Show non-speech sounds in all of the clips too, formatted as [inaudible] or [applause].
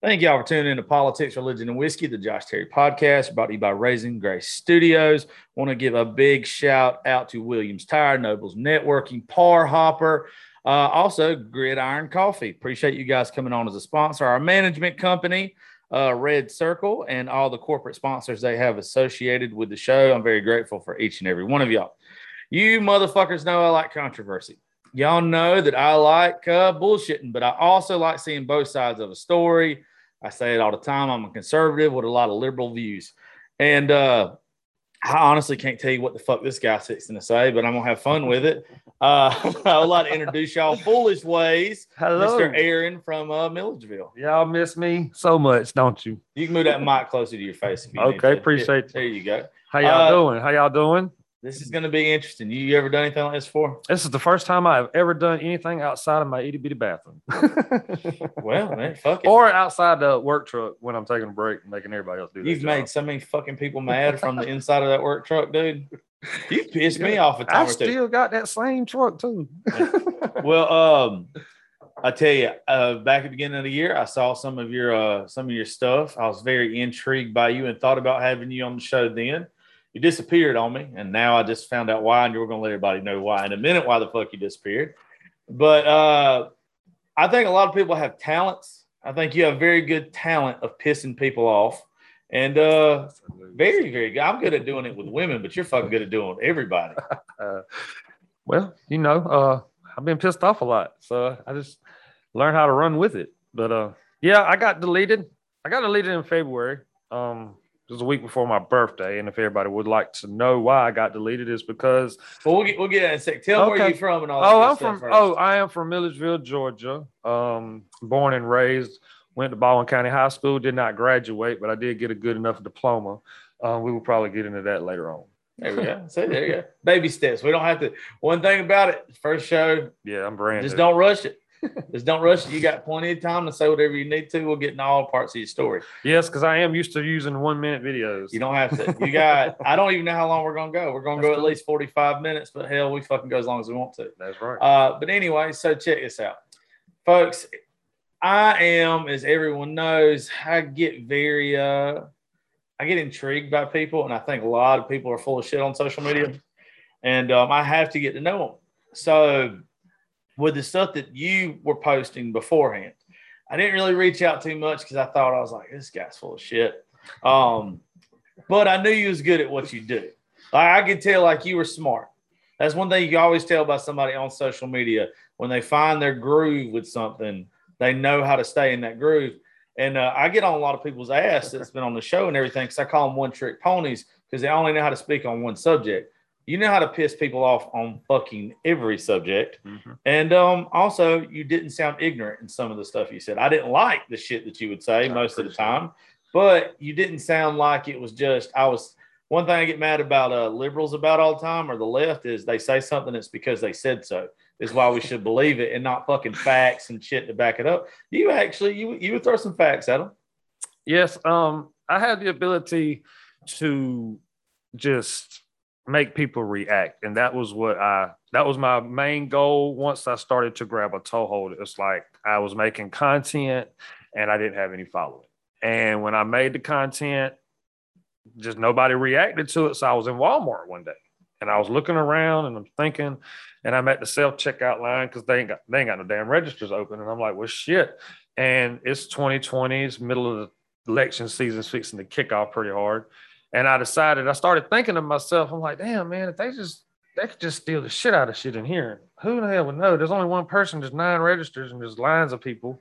Thank y'all for tuning in to Politics, Religion, and Whiskey, the Josh Terry podcast, brought to you by Raising Grace Studios. Want to give a big shout out to Williams Tire, Nobles Networking, Par Hopper, uh, also Gridiron Coffee. Appreciate you guys coming on as a sponsor. Our management company, uh, Red Circle, and all the corporate sponsors they have associated with the show. I'm very grateful for each and every one of y'all. You motherfuckers know I like controversy. Y'all know that I like uh, bullshitting, but I also like seeing both sides of a story. I say it all the time. I'm a conservative with a lot of liberal views. And uh, I honestly can't tell you what the fuck this guy sits fixing to say, but I'm gonna have fun with it. Uh, I would like to introduce y'all Foolish Ways, Hello. Mr. Aaron from uh, Milledgeville. Y'all miss me so much, don't you? You can move that mic closer to your face if you Okay, to. appreciate it. There you go. How y'all Uh, doing? How y'all doing? This is gonna be interesting. You, you ever done anything like this before? This is the first time I've ever done anything outside of my itty bitty bathroom. [laughs] Well, man, fuck it. or outside the work truck when I'm taking a break and making everybody else do You've job. made so many fucking people mad from the inside of that work truck, dude. You [laughs] pissed me off a time I or two. still got that same truck too. [laughs] Well, um, I tell you, uh, back at the beginning of the year, I saw some of your uh, some of your stuff. I was very intrigued by you and thought about having you on the show. Then you disappeared on me, and now I just found out why, and you were going to let everybody know why in a minute. Why the fuck you disappeared? But uh, I think a lot of people have talents. I think you have very good talent of pissing people off, and uh, very very good. I'm good at doing it with women, but you're fucking good at doing it with everybody. Uh, [laughs] well, you know, uh, I've been pissed off a lot, so I just learned how to run with it. But uh, yeah, I got deleted. I got deleted in February. Um, it was a week before my birthday, and if everybody would like to know why I got deleted, is because But we'll get we'll get that in a sec. Tell me where you're from and all. that oh, I'm from first. oh, I am from Milledgeville, Georgia. Um, born and raised. Went to Baldwin County High School. Did not graduate, but I did get a good enough diploma. Um, we will probably get into that later on. There we go. See, there you go. Baby steps. We don't have to. One thing about it, first show, [laughs] Yeah, I'm brand. just new. don't rush it. Just don't rush it. You got plenty of time to say whatever you need to. We'll get in all parts of your story. Yes, because I am used to using one minute videos. You don't have to. You got. I don't even know how long we're gonna go. We're gonna go That's at least forty five minutes, but hell, we fucking go as long as we want to. That's right. Uh, but anyway, so check this out, folks. I am, as everyone knows, I get very, uh, I get intrigued by people, and I think a lot of people are full of shit on social media, and um, I have to get to know them. So, with the stuff that you were posting beforehand, I didn't really reach out too much because I thought I was like, this guy's full of shit. Um, but I knew you was good at what you do. Like, I could tell like you were smart. That's one thing you can always tell by somebody on social media when they find their groove with something, they know how to stay in that groove. And uh, I get on a lot of people's ass that's been on the show and everything because I call them one trick ponies because they only know how to speak on one subject. You know how to piss people off on fucking every subject. Mhm. And um, also, you didn't sound ignorant in some of the stuff you said. I didn't like the shit that you would say I most of the time, but you didn't sound like it was just, I was. One thing I get mad about uh, liberals about all the time or the left is they say something it's because they said so. Is why we should believe it and not fucking facts and shit to back it up. You actually, you you would throw some facts at them. Yes, um, I have the ability to just make people react, and that was what I that was my main goal. Once I started to grab a toehold, it's like I was making content and I didn't have any following. And when I made the content, just nobody reacted to it. So I was in Walmart one day and I was looking around and I'm thinking, and I'm at the self checkout line because they ain't got they ain't got no damn registers open. And I'm like, well, shit. And it's 2020, it's middle of the election season, fixing to kick off pretty hard. And I decided, I started thinking to myself, I'm like, damn, man, if they just they could just steal the shit out of shit in here. Who the hell would know? There's only one person, there's nine registers, and there's lines of people.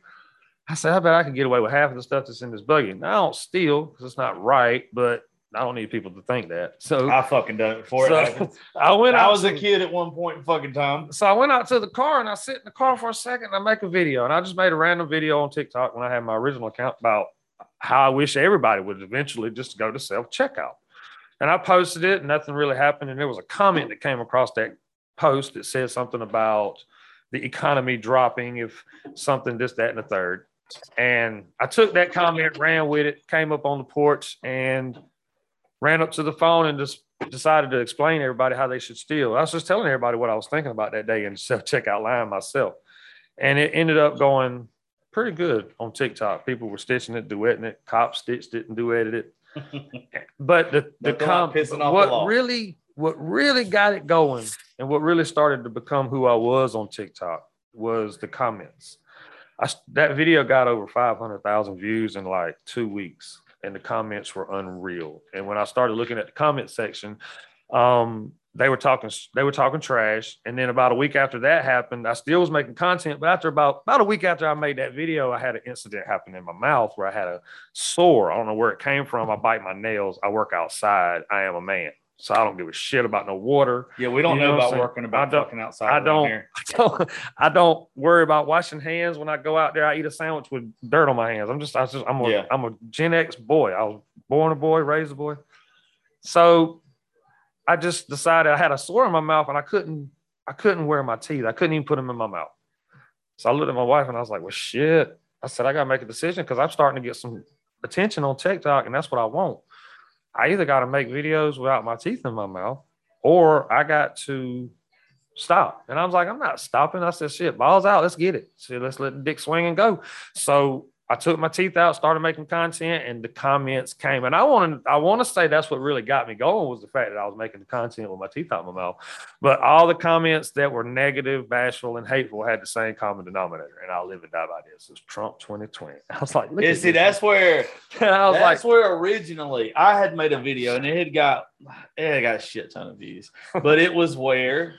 I said, I bet I could get away with half of the stuff that's in this buggy. Now I don't steal because it's not right, but I don't need people to think that. So I fucking done it before So, it. [laughs] I went I was a kid at one point in fucking time. so I went out to the car and I sit in the car for a second and I make a video. And I just made a random video on TikTok when I had my original account about how I wish everybody would eventually just go to self checkout. And I posted it, and nothing really happened. And there was a comment that came across that post that said something about the economy dropping if something, this, that, and the third. And I took that comment, ran with it, came up on the porch, and ran up to the phone and just decided to explain to everybody how they should steal. I was just telling everybody what I was thinking about that day in self checkout line myself. And it ended up going pretty good on TikTok. People were stitching it, duetting it. Cops stitched it and duetted it. [laughs] But the the But they're not com- pissing off what really what really got it going and what really started to become who I was on TikTok was the comments. I that video got over 500,000 views in like 2 weeks and the comments were unreal. And when I started looking at the comment section, um they were talking they were talking trash and then about a week after that happened i still was making content but after about about a week after i made that video i had an incident happen in my mouth where i had a sore i don't know where it came from i bite my nails i work outside i am a man so i don't give a shit about no water Yeah, we don't You know know, about working about fucking outside. I don't- Here. [laughs] I don't, I don't worry about washing hands when I go out there. I eat a sandwich with dirt on my hands. I'm just, I just, I'm a, Yeah. am a Gen X boy. I was born a boy, raised a boy. So I just decided I had a sore in my mouth and I couldn't, I couldn't wear my teeth. I couldn't even put them in my mouth. So I looked at my wife and I was like, well, shit. I said, I got to make a decision because I'm starting to get some attention on TikTok and that's what I want. I either got to make videos without my teeth in my mouth or I got to stop. And I was like, I'm not stopping. I said, shit, balls out. Let's get it. So let's let the dick swing and go. So I took my teeth out, started making content, and the comments came. And I want to, I want to say that's what really got me going was the fact that I was making the content with my teeth out my mouth. But all the comments that were negative, bashful, and hateful had the same common denominator. And I'll live and die by this. It's Trump 2020. [laughs] I was like, look Yeah, see, that's where And [laughs] I was that's like, where originally I had made a video and it had got it had got a shit ton of views, but it was where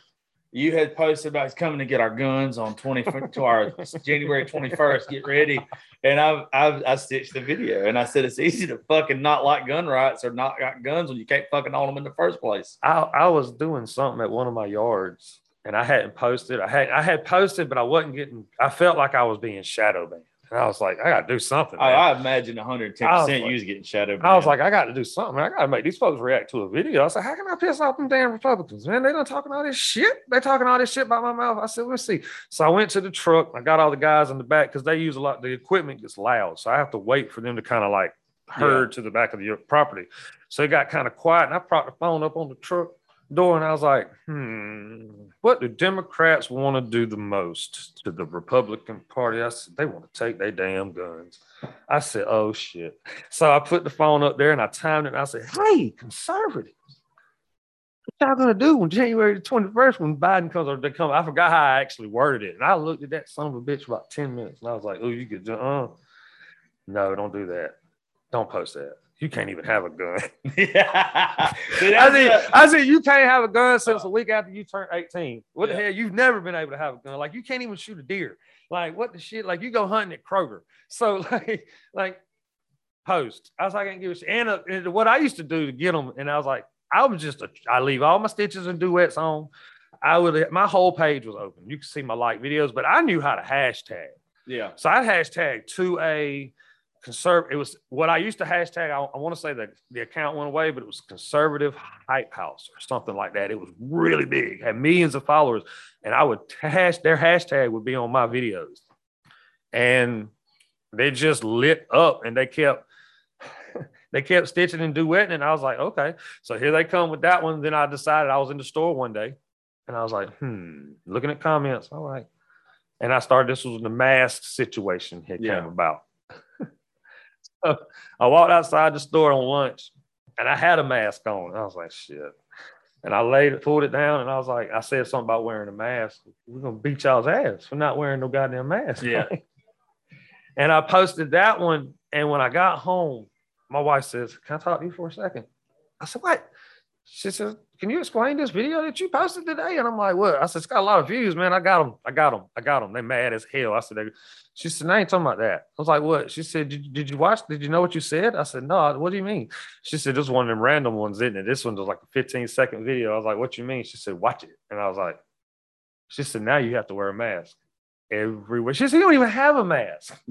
you had posted about coming to get our guns on 20 to our January 21st. Get ready. And I've, I've I stitched the video and I said it's easy to fucking not like gun rights or not got guns when you can't fucking own them in the first place. I, I was doing something at one of my yards and I hadn't posted. I had I had posted, but I wasn't getting. I felt like I was being shadow banned, and I was like, I got to do something. I. I imagine 110 percent you was getting shadowed. I was like, I got to do something. I got to make these folks react to a video. I said, how can I piss off them damn Republicans, man? They done talking all this shit. They talking all this shit by my mouth. I said, let's see. So I went to the truck. I got all the guys in the back because they use a lot. The equipment gets loud, so I have to wait for them to kind of like herd to the back of the property. So it got kind of quiet, and I propped the phone up on the truck door, and I was like, hmm, what do Democrats want to do the most to the Republican Party? I said, they want to take their damn guns. I said, oh shit. So I put the phone up there and I timed it and I said, Hey, conservatives, what y'all gonna do when January the 21st when Biden comes or they come? I forgot how I actually worded it. And I looked at that son of a bitch for about 10 minutes and I was like, Oh, you could do uh no, don't do that. Don't post that. You can't even have a gun. yeah. [laughs] [laughs] See, I said, the- I said, you can't have a gun since a week after you turn 18. What Yeah. the hell? You've never been able to have a gun. Like you can't even shoot a deer. Like what the shit? Like you go hunting at Kroger. [laughs] So like, like post. I was like, I can't give a shit. And, uh, and what I used to do to get them, and I was like, I was just a, I leave all my stitches and duets on. I would my whole page was open. You can see my like videos, but I knew how to hashtag. yeah. So I hashtag to a conserv. It was what I used to hashtag. I, I want to say that the account went away, but it was conservative hype house or something like that. It was really big, had millions of followers, and I would hash their hashtag would be on my videos, and they just lit up, and they kept. [laughs] They kept stitching and duetting, and I was like, okay. So here they come with that one. Then I decided I was in the store one day, and I was like, hmm, looking at comments. All right, and I started. This was when the mask situation had Yeah. came about. I walked outside the store on lunch, and I had a mask on. I was like, shit. And I laid it, pulled it down, and I was like, I said something about wearing a mask. We're gonna beat y'all's ass for not wearing no goddamn mask. Yeah. [laughs] and I posted that one, and when I got home, my wife says, "Can I talk to you for a second? I said, "What?" She says, "Can you explain this video that you posted today?" And I'm like, "What?" I said, "It's got a lot of views, man. I got them. I got them. I got them. They mad as hell." I said, "She said, I ain't talking about that." I was like, "What?" She said, did, "Did you watch? Did you know what you said?" I said, "No. What do you mean?" She said, "This is one of them random ones, isn't it? This one was like a 15 second video." I was like, "What you mean?" She said, "Watch it." And I was like, "She said, now you have to wear a mask." Everywhere. She said, You don't even have a mask. [laughs]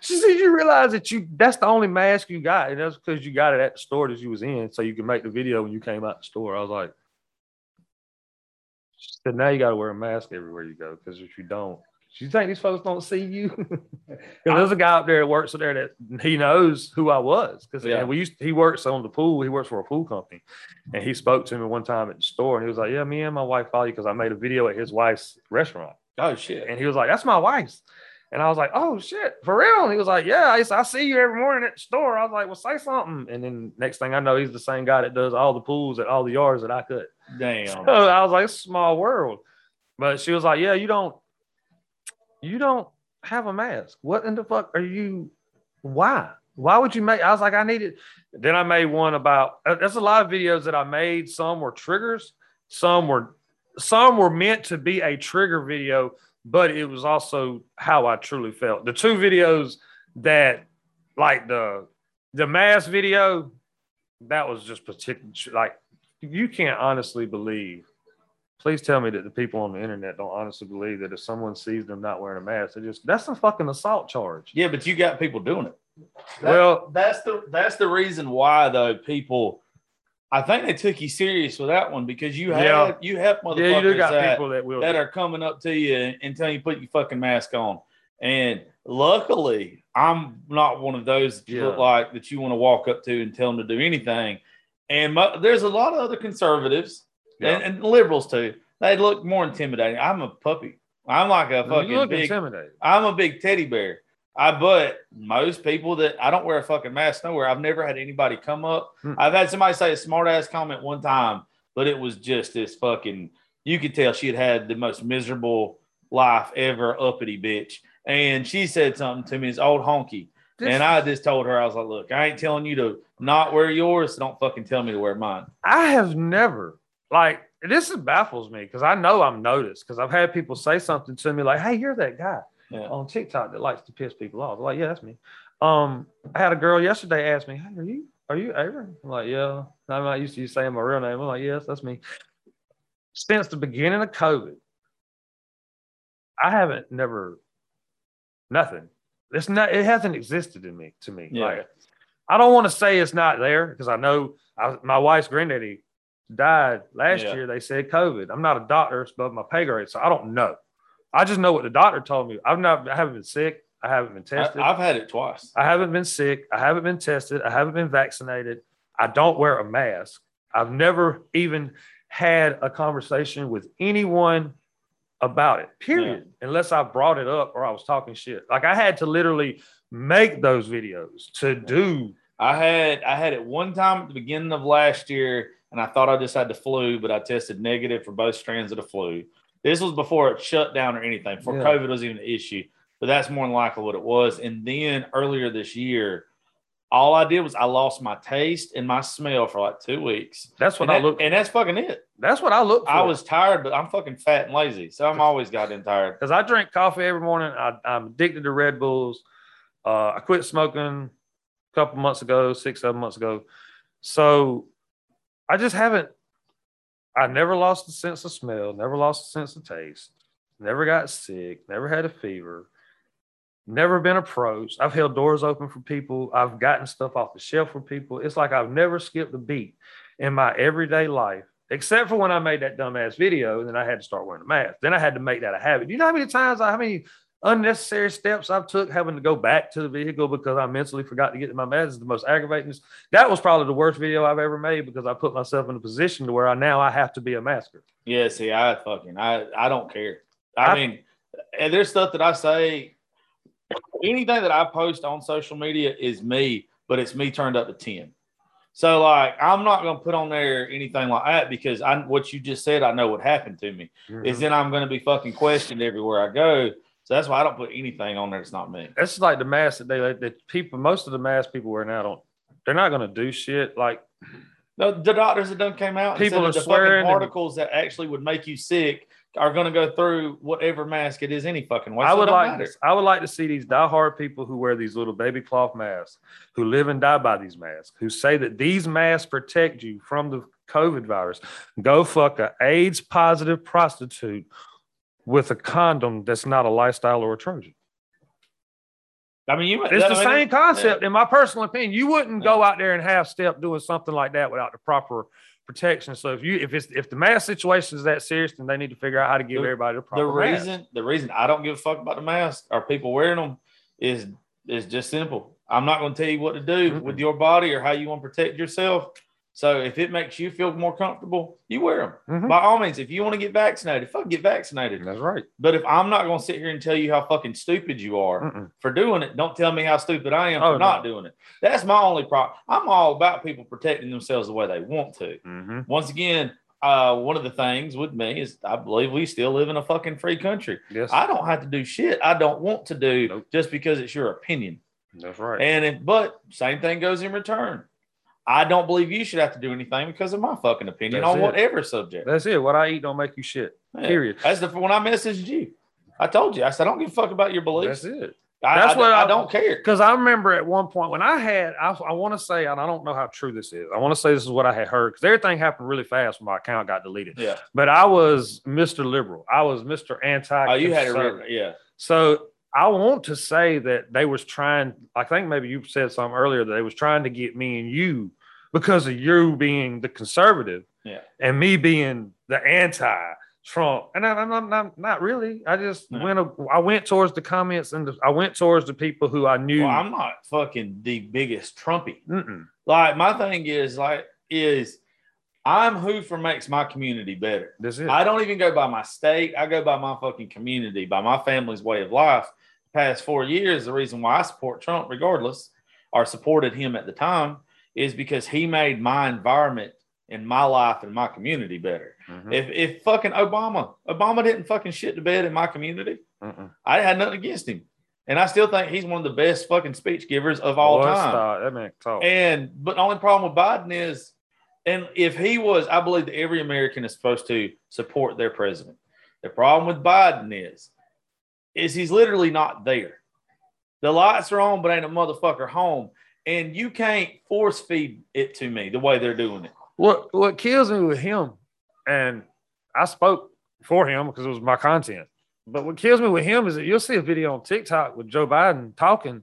She said, "You realize that you that's the only mask you got, and that's because you got it at the store that you was in, so you can make the video when you came out the store." I was like, "She said, now you got to wear a mask everywhere you go, because if you don't, you think these folks don't see you? [laughs] Because there's a guy up there that works there that he knows who I was, because Yeah. we used he works on the pool, he works for a pool company, and he spoke to me one time at the store, and he was like, "Yeah, me and my wife follow you because I made a video at his wife's restaurant." Oh shit. And he was like, That's my wife's. And I was like, oh shit, for real? And he was like, yeah, I, I see you every morning at the store. I was like, well, say something. And then next thing I know, he's the same guy that does all the pools at all the yards that I cut. Damn. So I was like, it's a small world. But she was like, yeah, you don't, you don't have a mask. What in the fuck are you? Why? Why would you make? I was like, I needed. Then I made one about. uh, There's a lot of videos that I made. Some were triggers. Some were, some were meant to be a trigger video, but it was also how I truly felt. The two videos that, like the the mask video, that was just particular. Like you can't honestly believe. Please tell me that the people on the internet don't honestly believe that if someone sees them not wearing a mask, they just that's a fucking assault charge. Yeah, but you got people doing it. That- Well- that's the that's the reason why though people. I think they took you serious with that one because you have Yeah. you have motherfuckers Yeah, you got that, people that will. that are coming up to you and telling you put your fucking mask on. And luckily, I'm not one of those that you look like that you want to walk up to and tell them to do anything. And mo- there's a lot of other conservatives Yeah. and, and liberals too. They look more intimidating. I'm a puppy. I'm like a you fucking look big. I'm a big teddy bear. I but most people that I don't wear a fucking mask nowhere. I've never had anybody come up. Hmm. I've had somebody say a smart ass comment one time, but it was just this fucking. You could tell she had had the most miserable life ever, uppity bitch. And she said something to me, it's old honky. This- and I just told her, I was like, look, I ain't telling you to not wear yours. So don't fucking tell me to wear mine. I have never like this is baffles me because I know I'm noticed because I've had people say something to me like, "Hey, you're that guy Yeah. on TikTok that likes to piss people off." Like, yeah, that's me. Um, I had a girl yesterday ask me, "Hey, are you are you Aaron?" I'm like, yeah. I'm not used to you saying my real name. I'm like, yes, that's me. Since the beginning of COVID, I haven't never nothing. It's not. It hasn't existed in me to me. Yeah. Like, I don't want to say it's not there because I know I, my wife's granddaddy died last Yeah. year. They said COVID. I'm not a doctor, it's above my pay grade, so I don't know. I just know what the doctor told me. I've not. I haven't been sick. I haven't been tested. I, I've had it twice. I haven't been sick. I haven't been tested. I haven't been vaccinated. I don't wear a mask. I've never even had a conversation with anyone about it, period, unless I brought it up or I was talking shit. Like I had to literally make those videos to do. I had I had it one time at the beginning of last year, and I thought I just had the flu, but I tested negative for both strands of the flu. This was before it shut down or anything, before Yeah. COVID was even an issue. But that's more than likely what it was. And then earlier this year, all I did was I lost my taste and my smell for like two weeks. That's what and, I that- look. and that's fucking it. That's what I look for. I was tired, but I'm fucking fat and lazy. So I'm always goddamn tired. because I drink coffee every morning. I, I'm addicted to Red Bulls. Uh, I quit smoking a couple months ago, six, seven months ago. So I just haven't, I never lost the sense of smell, never lost the sense of taste, never got sick, never had a fever, never been approached. I've held doors open for people, I've gotten stuff off the shelf for people. It's like I've never skipped a beat in my everyday life. Except for when I made that dumbass video, and then I had to start wearing a mask. Then I had to make that a habit. Do you know how many times, I, how many unnecessary steps I've took having to go back to the vehicle because I mentally forgot to get to my mask? Is the most aggravating. That was probably the worst video I've ever made because I put myself in a position to where I now I have to be a masker. Yeah, see, I fucking I I don't care. I, I- mean, and there's stuff that I say. Anything that I post on social media is me, but it's me turned up to ten. So like, I'm not gonna put on there anything like that because I what you just said, I know what happened to me. Is mm-hmm. then I'm gonna be fucking questioned everywhere I go. So that's why I don't put anything on there. It's not me. That's like the mask that they let that people most of the mask people wear now don't they're not gonna do shit like The, the doctors that done came out, People are swearing fucking and- particles that actually would make you sick are gonna go through whatever mask it is any fucking way. I So would like to, I would like to see these diehard people who wear these little baby cloth masks, who live and die by these masks, who say that these masks protect you from the COVID virus. Go fuck a AIDS positive prostitute with a condom that's not a lifestyle or a Trojan. I mean, you. It's I the mean, same concept, in my personal opinion. You wouldn't go out there and half step doing something like that without the proper protection. So if you if it's if the mask situation is that serious, then they need to figure out how to give The- everybody the the proper mask. reason the reason I don't give a fuck about the mask or people wearing them is is just simple. I'm not going to tell you what to do Mhm. with your body or how you want to protect yourself. So if it makes you feel more comfortable, you wear them. Mhm. By all means, if you want to get vaccinated, fuck get vaccinated. That's right. But if I'm not going to sit here and tell you how fucking stupid you are Mm-mm. for doing it, don't tell me how stupid I am Oh, for not doing it. That's my only problem. I'm all about people protecting themselves the way they want to. Mhm. Once again, uh, one of the things with me is I believe we still live in a fucking free country. Yes, I don't have to do shit I don't want to do Nope. just because it's your opinion. that's right. And if, but same thing goes in return. I don't believe you should have to do anything because of my fucking opinion That's on it. whatever subject. That's it. What I eat don't make you shit. Yeah. Period. That's the when I messaged you. I told you. I said I don't give a fuck about your beliefs. That's it. I, That's I- what I, I- don't care. Because I remember at one point when I had, I, I want to say, and I don't know how true this is. I want to say this is what I had heard because everything happened really fast when my account got deleted. Yeah. But I was Mr. Liberal. I was Mr. Anti. Oh, you had it written. Yeah. So I want to say that they was trying. I think maybe you said something earlier that they was trying to get me and you because of you being the conservative, Yeah. and me being the anti-Trump. And I, I'm not, not, not really. I just No. went. I went towards the comments and the, I went towards the people who I knew. Well, I'm not fucking the biggest Trumpy. Mm-mm. Like my thing is like is I'm who for makes my community better. That's it. I don't even go by my state. I go by my fucking community, by my family's way of life. The Past four years, the reason why I support Trump, regardless, or supported him at the time, is because he made my environment and my life and my community better. Mhm. If if fucking Obama, Obama didn't fucking shit to bed in my community, Mm-mm. I had nothing against him. And I still think he's one of the best fucking speech givers of all Boy, time. stop. That man talk. And but the only problem with Biden is, and if he was, I believe that every American is supposed to support their president. The problem with Biden is, is he's literally not there. The lights are on, but ain't a motherfucker home. And you can't force feed it to me the way they're doing it. what what kills me with him, and I spoke for him because it was my content. But what kills me with him is that you'll see a video on TikTok with Joe Biden talking,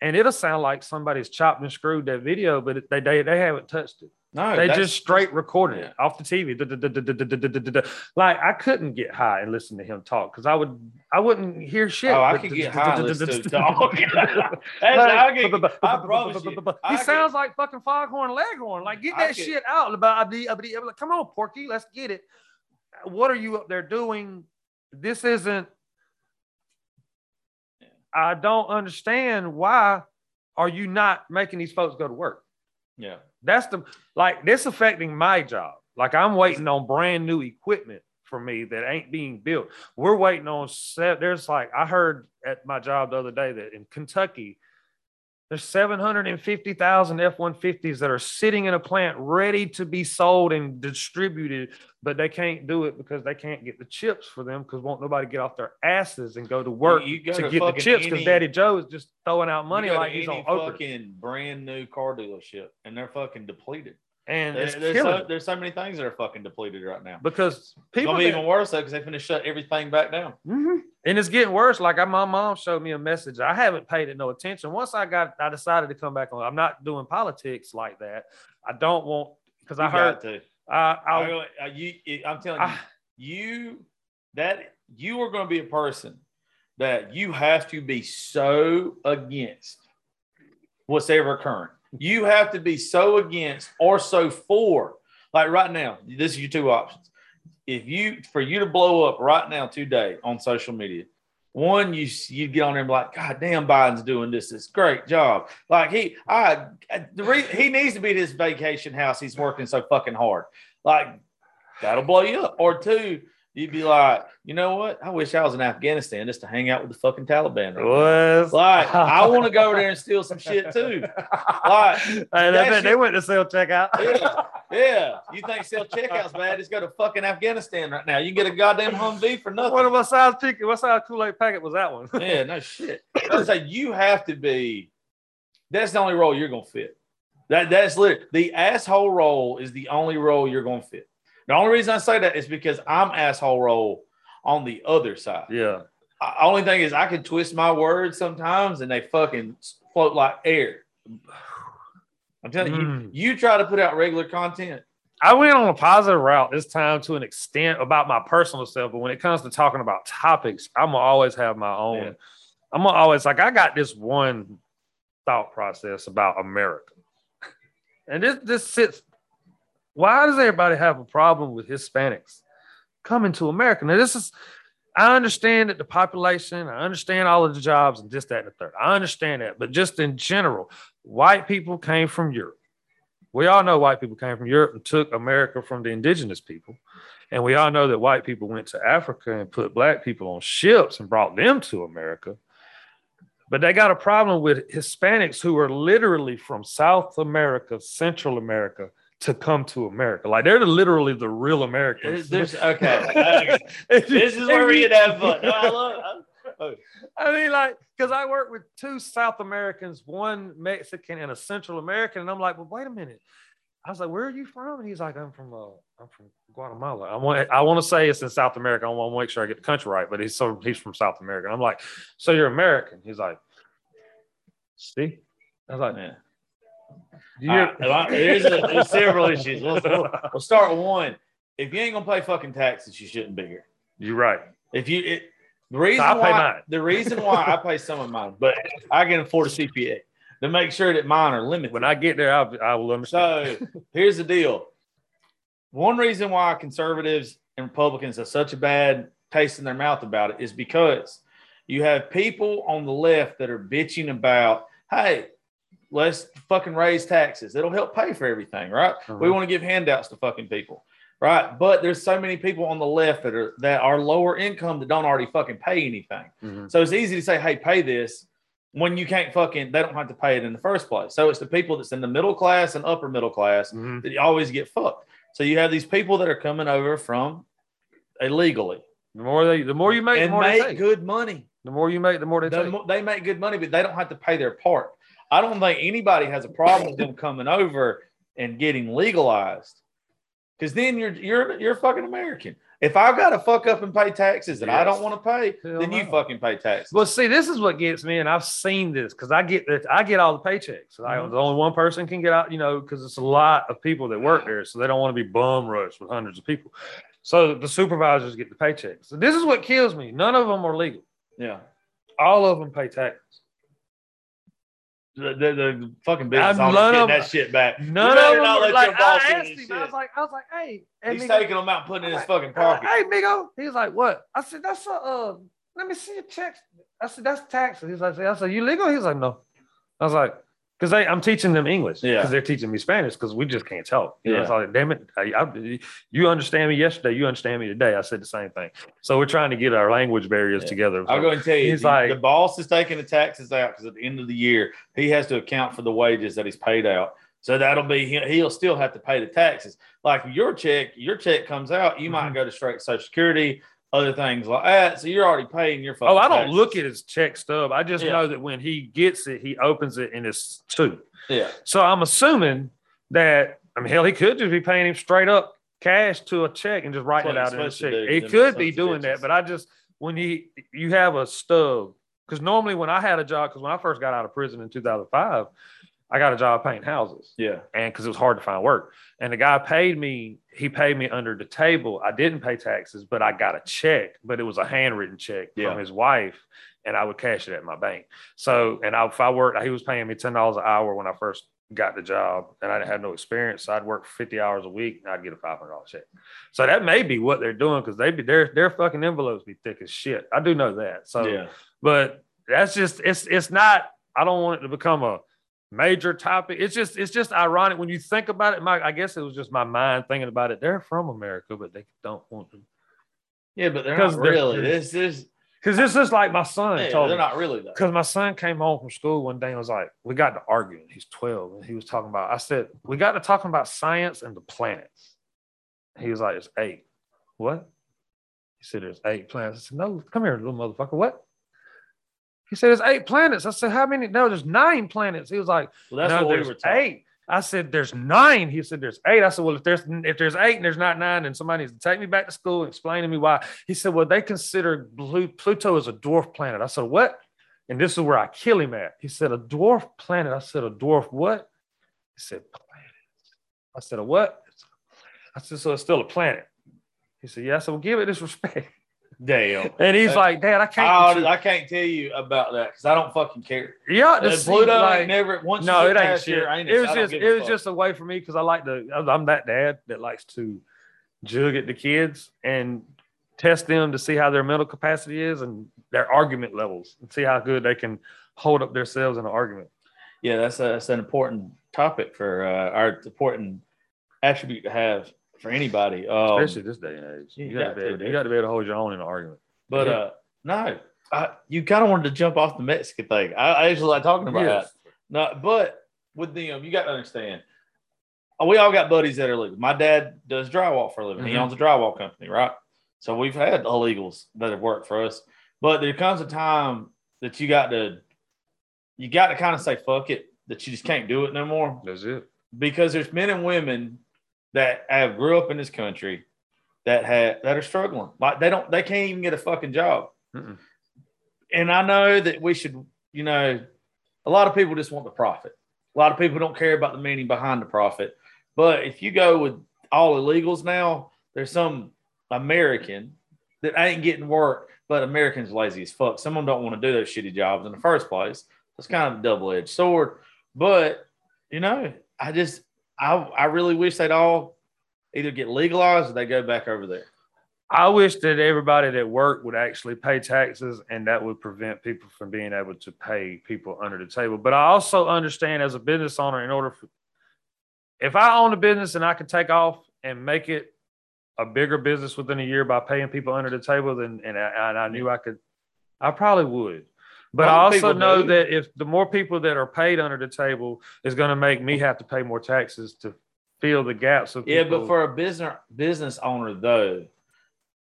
and it'll sound like somebody's chopped and screwed that video, but they they, they haven't touched it. No, they just straight recorded it off the TV. Like I couldn't get high and listen to him talk because I would I wouldn't hear shit. Oh, I could get high and listen to talk. I. He sounds like fucking Foghorn Leghorn. Like get that shit out. Come on, Porky, let's get it. What are you up there doing? This isn't. I don't understand why are you not making these folks go to work? Yeah. That's the like this affecting my job. Like I'm waiting on brand new equipment for me that ain't being built. We're waiting on set. There's like I heard at my job the other day that in Kentucky, there's 750,000 F-150s that are sitting in a plant ready to be sold and distributed, but they can't do it because they can't get the chips for them because won't nobody get off their asses and go to work you to, to get the chips because Daddy Joe is just throwing out money You go to like he's on Oprah. fucking brand new car dealership, and they're fucking depleted. And There- it's there's, so, there's so many things that are fucking depleted right now. because It's people gonna be that- even worse though because they finna shut everything back down. Mhm. And it's getting worse. Like I, my mom showed me a message. I haven't paid it no attention. Once I got, I decided to come back on. I'm not doing politics like that. I don't want because I heard. to. I, I, I, I, you, I'm telling you, I, you that you are going to be a person that you have to be so against what's ever occurring. You have to be so against or so for. Like right now, this is your two options. If you for you to blow up right now today on social media, one you you get on there and be like, God damn, Biden's doing this. This great job. Like he, I the re- he needs to be at his vacation house. He's working so fucking hard. Like that'll blow you up. Or two, you'd be like, you know what? I wish I was in Afghanistan just to hang out with the fucking Taliban. Right Like, I [laughs] want to go over there and steal some shit too. Like, Hey, they, that they shit- went to sell checkout. Yeah. Yeah. You think self checkouts bad? Just go to fucking Afghanistan right now. You can get a goddamn Humvee for nothing. what, what size ticket? What size Kool Aid packet was that one? Yeah, no shit. I say you have to be. That's the only role you're gonna fit. That that's lit. The asshole role is the only role you're gonna fit. The only reason I say that is because I'm asshole role on the other side. yeah. Uh, only thing is I can twist my words sometimes and they fucking float like air. I'm telling Mm. you, you try to put out regular content. I went on a positive route this time to an extent about my personal self, but when it comes to talking about topics, I'm gonna always have my own. Yeah. I'm gonna always like I got this one thought process about America, and this this sits why does everybody have a problem with Hispanics coming to America? Now, this is, I understand that the population, I understand all of the jobs and this, that, and the third. I understand that. But just in general, white people came from Europe. We all know white people came from Europe and took America from the indigenous people. And we all know that white people went to Africa and put black people on ships and brought them to America. But they got a problem with Hispanics who are literally from South America, Central America, to come to America. Like they're literally the real Americans. There's, okay. [laughs] this is where we get that fun. No, I love. [laughs] I, mean, like, because I work with two South Americans, one Mexican and a Central American, and I'm like, well, wait a minute. I was like, "Where are you from?" And he's like, "I'm from uh, I'm from Guatemala." I want I want to say it's in South America. I want to make sure I get the country right, but he's so he's from South America. And I'm like, "So you're American?" He's like, "See," I was like, "Man." Uh, there's, a, there's several issues. We'll, we'll, we'll, start with one. If you ain't gonna pay fucking taxes, you shouldn't be here. You're right. If you it, the reason so why the reason why I pay some of mine, but I can afford a CPA to make sure that mine are limited. When I get there, I'll, I will understand. So here's the deal. One reason why conservatives and Republicans have such a bad taste in their mouth about it is because you have people on the left that are bitching about, hey, let's fucking raise taxes. It'll help pay for everything, right? Uh-huh. We want to give handouts to fucking people, right? But there's so many people on the left that are that are lower income that don't already fucking pay anything. Mm-hmm. So it's easy to say, hey, pay this when you can't fucking they don't have to pay it in the first place. So it's the people that's in the middle class and upper middle class mm-hmm. that you always get fucked. So you have these people that are coming over from illegally. The more they, the more you make, and the more make good money. The more you make, the more they the take. they make good money, but they don't have to pay their part. I don't think anybody has a problem with them coming over and getting legalized. Because then you're you're you're a fucking American. If I've got to fuck up and pay taxes and yes. I don't want to pay, Hell then no. you fucking pay taxes. Well, see, this is what gets me, and I've seen this because I get I get all the paychecks. Mm-hmm. I, the only one person can get out, you know, because it's a lot of people that work there, so they don't want to be bum rushed with hundreds of people. So the supervisors get the paychecks. So this is what kills me. None of them are legal. Yeah, all of them pay tax. The, the, the fucking business owners getting that shit back. None of them were like, I asked him, I was like, I was like, hey. He's Migo, taking them out and putting in his fucking pocket. Hey, Migo. He's like, what? I said, that's a, uh, let me see your checks. I said, that's taxes. He's like, I said, you legal? He's like, no. I was like, because I'm teaching them English. Yeah. Because they're teaching me Spanish because we just can't talk. You yeah. know, it's like, damn it, I, I, you understand me yesterday. You understand me today. I said the same thing. So we're trying to get our language barriers yeah. together. So I'll go and tell you, he's the, like, the boss is taking the taxes out because at the end of the year he has to account for the wages that he's paid out. So that'll be he'll still have to pay the taxes. Like your check, your check comes out, you mm-hmm. might go to straight Social Security other things like that. So you're already paying your Oh, I don't taxes. look at his check stub. I just yeah. know that when he gets it, he opens it and it's two. Yeah. So I'm assuming that I mean hell, he could just be paying him straight up cash to a check and just writing it out in a check. He could be doing that, but I just when he you have a stub because normally when I had a job, because when I first got out of prison in 2005, I got a job painting houses. Yeah. And because it was hard to find work. And the guy paid me, he paid me under the table. I didn't pay taxes, but I got a check, but it was a handwritten check yeah. from his wife. And I would cash it at my bank. So, and I, if I worked, he was paying me $10 an hour when I first got the job and I had no experience. So I'd work 50 hours a week and I'd get a $500 check. So that may be what they're doing because they'd be their, their fucking envelopes be thick as shit. I do know that. So, yeah. but that's just, it's, it's not, I don't want it to become a, major topic. It's just it's just ironic when you think about it. My I guess it was just my mind thinking about it. They're from America, but they don't want to. Yeah, but they're not really. This is because this is like my son yeah, told they're me. not really though. Because my son came home from school one day and was like, "We got to arguing." He's twelve, and he was talking about. I said, "We got to talking about science and the planets." He was like, "It's eight. What?" He said, "There's eight planets." I said, "No, come here, little motherfucker. What?" He said, There's eight planets. I said, How many? No, there's nine planets. He was like, Well, that's no, what we were eight. I said, There's nine. He said, There's eight. I said, Well, if there's if there's eight and there's not nine, then somebody needs to take me back to school and explain to me why. He said, Well, they consider Pluto as a dwarf planet. I said, What? And this is where I kill him at. He said, A dwarf planet. I said, A dwarf what? He said, Planets. I said, A what? I said, So it's still a planet. He said, Yeah. I said, Well, give it this respect. Damn. And he's like, Dad, I I, can't. I can't tell you about that because I don't fucking care. yeah, see, Pluto like- ain't never once. no, it ain't shit. It was just it a was fuck. just a way for me because I like to. I'm that dad that likes to jug at the kids and test them to see how their mental capacity is and their argument levels and see how good they can hold up themselves in an argument. yeah. That's a, that's an important topic for uh, our important attribute to have for anybody. Um, Especially this day and age. you You got got to be to, able, you got to be able to hold your own in an argument. but uh, no, I, you kind of wanted to jump off the Mexican thing. I, I actually like talking about Yes. that. No, but with them, you got to understand. uh, We all got buddies that are legal. My dad does drywall for a living. He Mhm. owns a drywall company, right? So we've had illegals that have worked for us. But there comes a time that you got to, you got to kind of say fuck it. That you just can't do it no more That's it. because there's men and women that have grew up in this country that have that are struggling. Like they don't, they can't even get a fucking job. Mm-mm. And I know that we should, you know, a lot of people just want the profit. A lot of people don't care about the meaning behind the profit. But if you go with all illegals now, there's some American that ain't getting work, but Americans lazy as fuck. Some of them don't want to do those shitty jobs in the first place. It's kind of a double edged sword. But you know, I just I I really wish they'd all either get legalized or they go back over there. I wish that everybody that worked would actually pay taxes, and that would prevent people from being able to pay people under the table. But I also understand as a business owner, in order for if I own a business and I could take off and make it a bigger business within a year by paying people under the table, then and I, and I knew I could, I probably would. But I also know do. that if the more people that are paid under the table is going to make me have to pay more taxes to fill the gaps of Yeah, people. but for a business business owner though,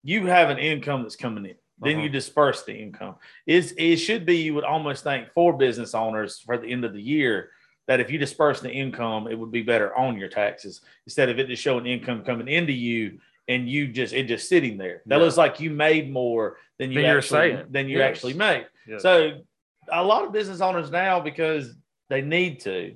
you have an income that's coming in. Then Uh-huh. you disperse the income. It's, it should be you would almost think for business owners for the end of the year that if you disperse the income, it would be better on your taxes instead of it just showing income coming into you and you just it just sitting there. That Yeah. looks like you made more than you Than you're actually, saying. than you Yes. actually made. Yeah. So a lot of business owners now, because they need to,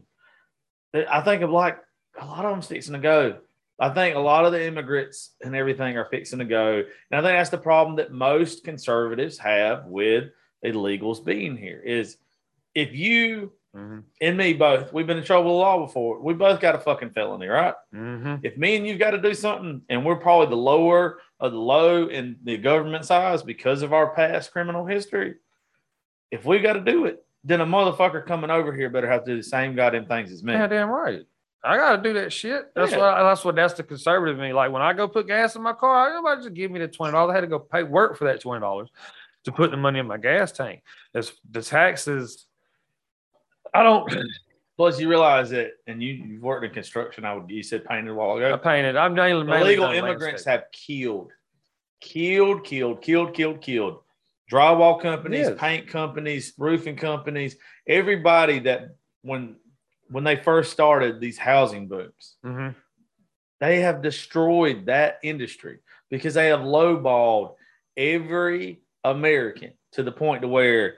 I think of like a lot of them fixing to go. I think a lot of the immigrants and everything are fixing to go. And I think that's the problem that most conservatives have with illegals being here is if you Mhm. and me both, we've been in trouble with the law before. We both got a fucking felony, right? Mhm. If me and you've got to do something and we're probably the lower of the low in the government size because of our past criminal history, if we got to do it, then a motherfucker coming over here better have to do the same goddamn things as me. Yeah, damn right. I gotta do that shit. That's Yeah. what that's what that's the conservative me. Like when I go put gas in my car, nobody just give me the twenty dollars. I had to go pay work for that twenty dollars to put the money in my gas tank. That's the taxes. I don't. [clears throat] Plus, you realize that, and you you've worked in construction. I would you said painted a while ago. I painted. I'm mainly, mainly Illegal immigrants landscape. have killed, killed, killed, killed, killed, killed. Drywall companies, Yes. paint companies, roofing companies, everybody that when when they first started these housing booms, Mhm. they have destroyed that industry because they have lowballed every American to the point to where,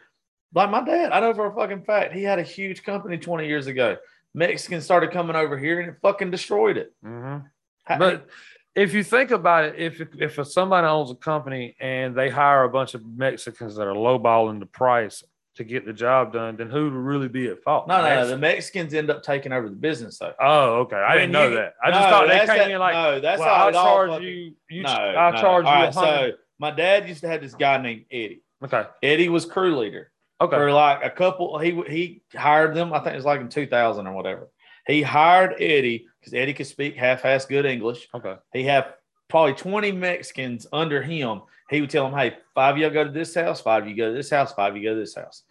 like my dad, I know for a fucking fact, he had a huge company 20 years ago. Mexicans started coming over here and it fucking destroyed it. Mhm. Ha- But if you think about it, if if somebody owns a company and they hire a bunch of Mexicans that are lowballing the price to get the job done, then who would really be at fault? no, no, no, the Mexicans end up taking over the business though. Oh, okay. I didn't know you- that. I just No, thought they came that- in like, no, that's well, how I'll it all charge fucking- you. You, no, I'll no. charge you All a right. So my dad used to have this guy named Eddie. okay, Eddie was crew leader. Okay. for like a couple. He he hired them. I think it was like in 2000 or whatever. He hired Eddie because Eddie could speak half-ass good English. Okay. He had probably 20 Mexicans under him. He would tell them, "Hey, five of you go to this house, five of you go to this house, five of you go to this house."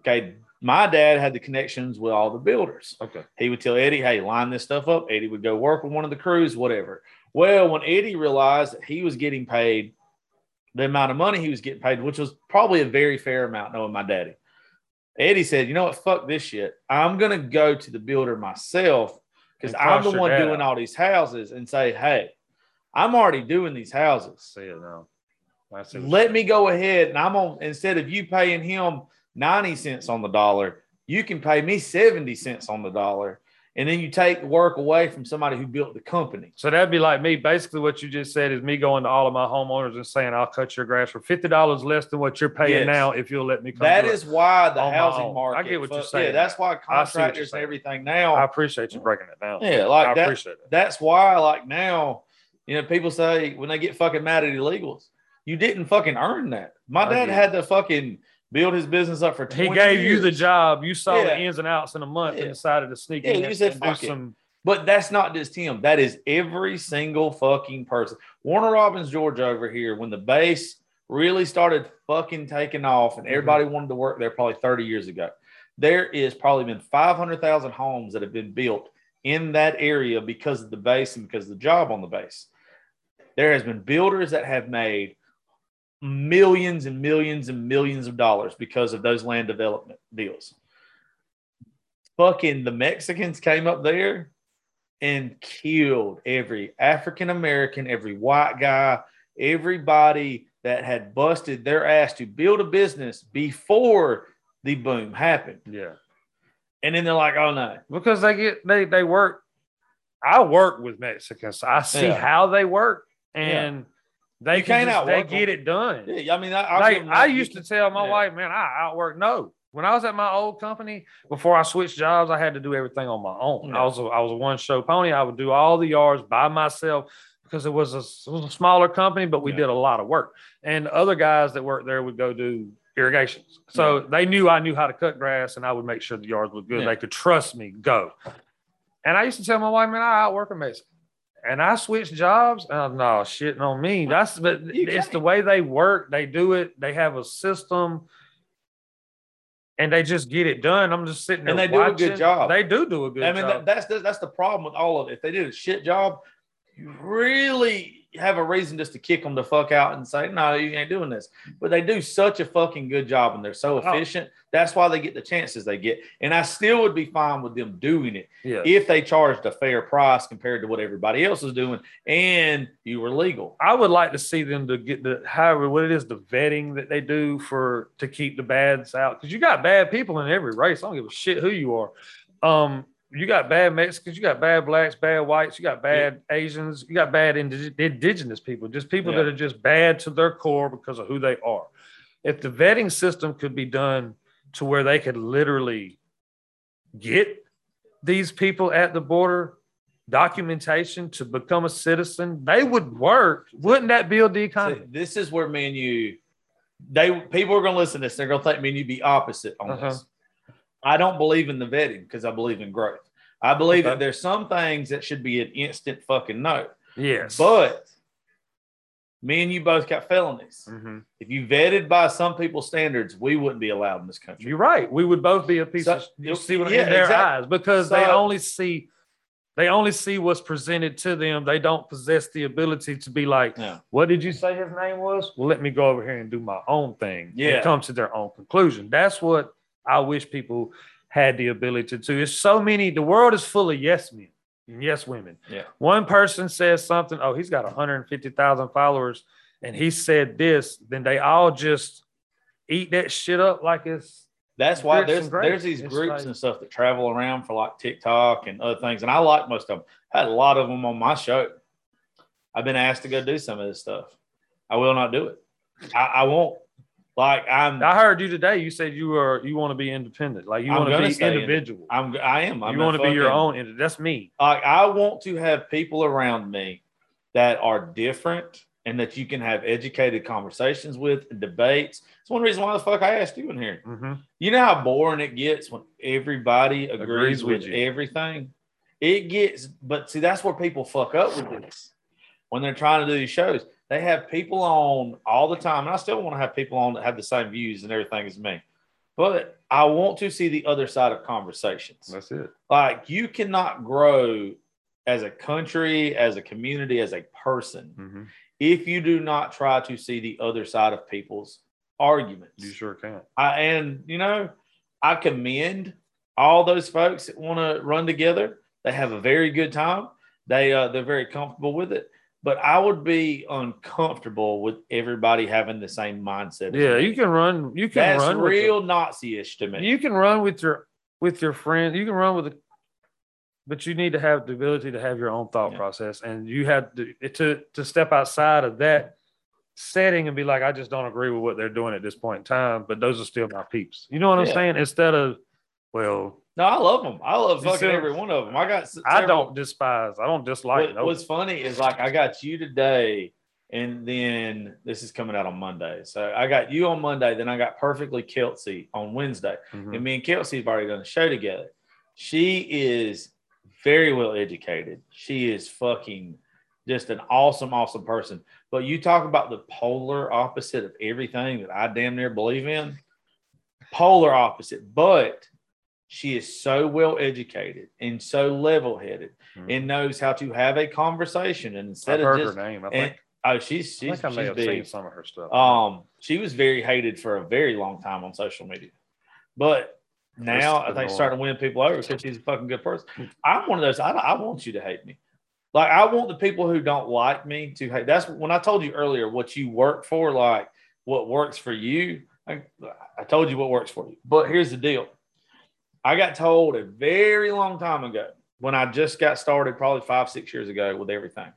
Okay. My dad had the connections with all the builders. Okay. He would tell Eddie, "Hey, line this stuff up." Eddie would go work with one of the crews, whatever. Well, when Eddie realized that he was getting paid the amount of money he was getting paid, which was probably a very fair amount, knowing my daddy, Eddie said, "You know what? Fuck this shit. I'm gonna go to the builder myself because I'm the one doing out. all these houses and say, hey, I'm already doing these houses. See it now. I see what Let me go ahead and I'm on instead of you paying him 90 cents on the dollar, you can pay me 70 cents on the dollar. And then you take work away from somebody who built the company. So that'd be like me. Basically, what you just said is me going to all of my homeowners and saying, "I'll cut your grass for fifty dollars less than what you're paying Yes. now if you'll let me come." That do it." is why the housing market. I get what you're saying. Yeah, that's why I see what contractors and everything I appreciate you breaking it down. Yeah, like I that. appreciate it. That's why, like now, you know, people say when they get fucking mad at illegals, you didn't fucking earn that. My I dad did. had to fucking build his business up for. 20 He gave you the job. You saw the ins and outs in a month Yeah. and decided to sneak Yeah, in you said, "Fuck it." some. But that's not just him. That is every single fucking person. Warner Robins, Georgia, over here, when the base really started fucking taking off and Mhm. everybody wanted to work there probably 30 years ago, there is probably been 500,000 homes that have been built in that area because of the base and because of the job on the base. There has been builders that have made millions and millions and millions of dollars because of those land development deals. Fucking the Mexicans came up there and killed every African American, every white guy, everybody that had busted their ass to build a business before the boom happened. Yeah, And then they're like, oh no. because they get they they work. I work with Mexicans. I see Yeah. how they work, and they You can can't just, they get them. it done. Yeah, I mean, I, like I used to tell my yeah. wife, man, I outwork. No, when I was at my old company before I switched jobs, I had to do everything on my own. Yeah. I was a, I was a one show pony. I would do all the yards by myself because it was a, it was a smaller company, but we Yeah. did a lot of work. And other guys that worked there would go do irrigations. So they knew I knew how to cut grass, and I would make sure the yards were good. Yeah. They could trust me. Go. And I used to tell my wife, man, I outwork a Mexican. And I switched jobs. Uh, no, shitting on me. That's but it's the way they work. They do it. They have a system, and they just get it done. I'm just sitting there. And they do a good job. They do do a good I mean, job. that, that's the, that's the problem with all of it. If they did a shit job, you really have a reason just to kick them the fuck out and say, no, you ain't doing this. But they do such a fucking good job and they're so Oh. efficient. That's why they get the chances they get. And I still would be fine with them doing it yeah. if they charged a fair price compared to what everybody else is doing and you were legal. I would like to see them to get the however what it is the vetting that they do for to keep the bads out because you got bad people in every race. I don't give a shit who you are. Um, you got bad Mexicans, you got bad blacks, bad whites, you got bad Asians, you got bad indig- indigenous people, just people that are just bad to their core because of who they are. If the vetting system could be done to where they could literally get these people at the border documentation to become a citizen, they would work. Wouldn't that build the economy? this is where me and you, they people are going to listen to this. They're going to think me and you be opposite on Uh-huh. this. I don't believe in the vetting because I believe in growth. I believe Okay. that there's some things that should be an instant fucking no. Yes. But me and you both got felonies. Mhm. If you vetted by some people's standards, we wouldn't be allowed in this country. you're right. We would both be a piece So- of you see what yeah, in their exactly. eyes because they only see they only see what's presented to them. They don't possess the ability to be like, Yeah. what did you say his name was? Well, let me go over here and do my own thing Yeah. and come to their own conclusion. That's what I wish people had the ability to. It's so many, the world is full of yes men and yes women. Yeah. One person says something, oh, he's got 150,000 followers and he said this, then they all just eat that shit up like it's That's why there's there's these It's groups like- and stuff that travel around for like TikTok and other things, and I like most of them. I had a lot of them on my show. I've been asked to go do some of this stuff. I will not do it. I, I won't. Like I'm, I heard you today. You said you are you want to be independent, like you want to be stay in- individual. I'm, I am. I'm you want to be your own. That's me. Like I want to have people around me that are different and that you can have educated conversations with and debates. It's one reason why the fuck I asked you in here. Mhm. You know how boring it gets when everybody agrees, Agrees with with, you. everything? It gets, but see, that's where people fuck up with this when they're trying to do these shows. They have people on all the time, and I still want to have people on that have the same views and everything as me. But I want to see the other side of conversations. That's it. Like you cannot grow as a country, as a community, as a person Mhm. if you do not try to see the other side of people's arguments. You sure can. I, and you know, I commend all those folks that want to run together. They have a very good time. They uh, they're very comfortable with it. But I would be uncomfortable with everybody having the same mindset. Yeah, you can run. You can That's run real Nazi-ish to me. you can run with your with your friend. You can run with a but you need to have the ability to have your own thought Yeah. process, and you have to to to step outside of that setting and be like, I just don't agree with what they're doing at this point in time, but those are still my peeps. You know what I'm saying? Instead of, well, No, I love them. I love fucking every one of them. I got. s- I several- don't despise, I don't dislike. What, what's funny is like I got you today, and then this is coming out on Monday. So I got you on Monday, then I got perfectly Kelsey on Wednesday, Mhm. and me and Kelsey have already done a show together. She is very well educated. She is fucking just an awesome, awesome person. But you talk about the polar opposite of everything that I damn near believe in. Polar opposite, but she is so well educated and so level headed Mhm. and knows how to have a conversation. And instead I've of just, her name. I and, think, oh, she's I, she's, think I may she's have seen some of her stuff. Um, she was very hated for a very long time on social media, but now I think starting to win people over because she's a fucking good person. I'm one of those. I, I want you to hate me. Like I want the people who don't like me to hate. That's when I told you earlier what you work for, like what works for you. I, I told you what works for you. But here's the deal. I got told a very long time ago when I just got started, probably five, six years ago with everything.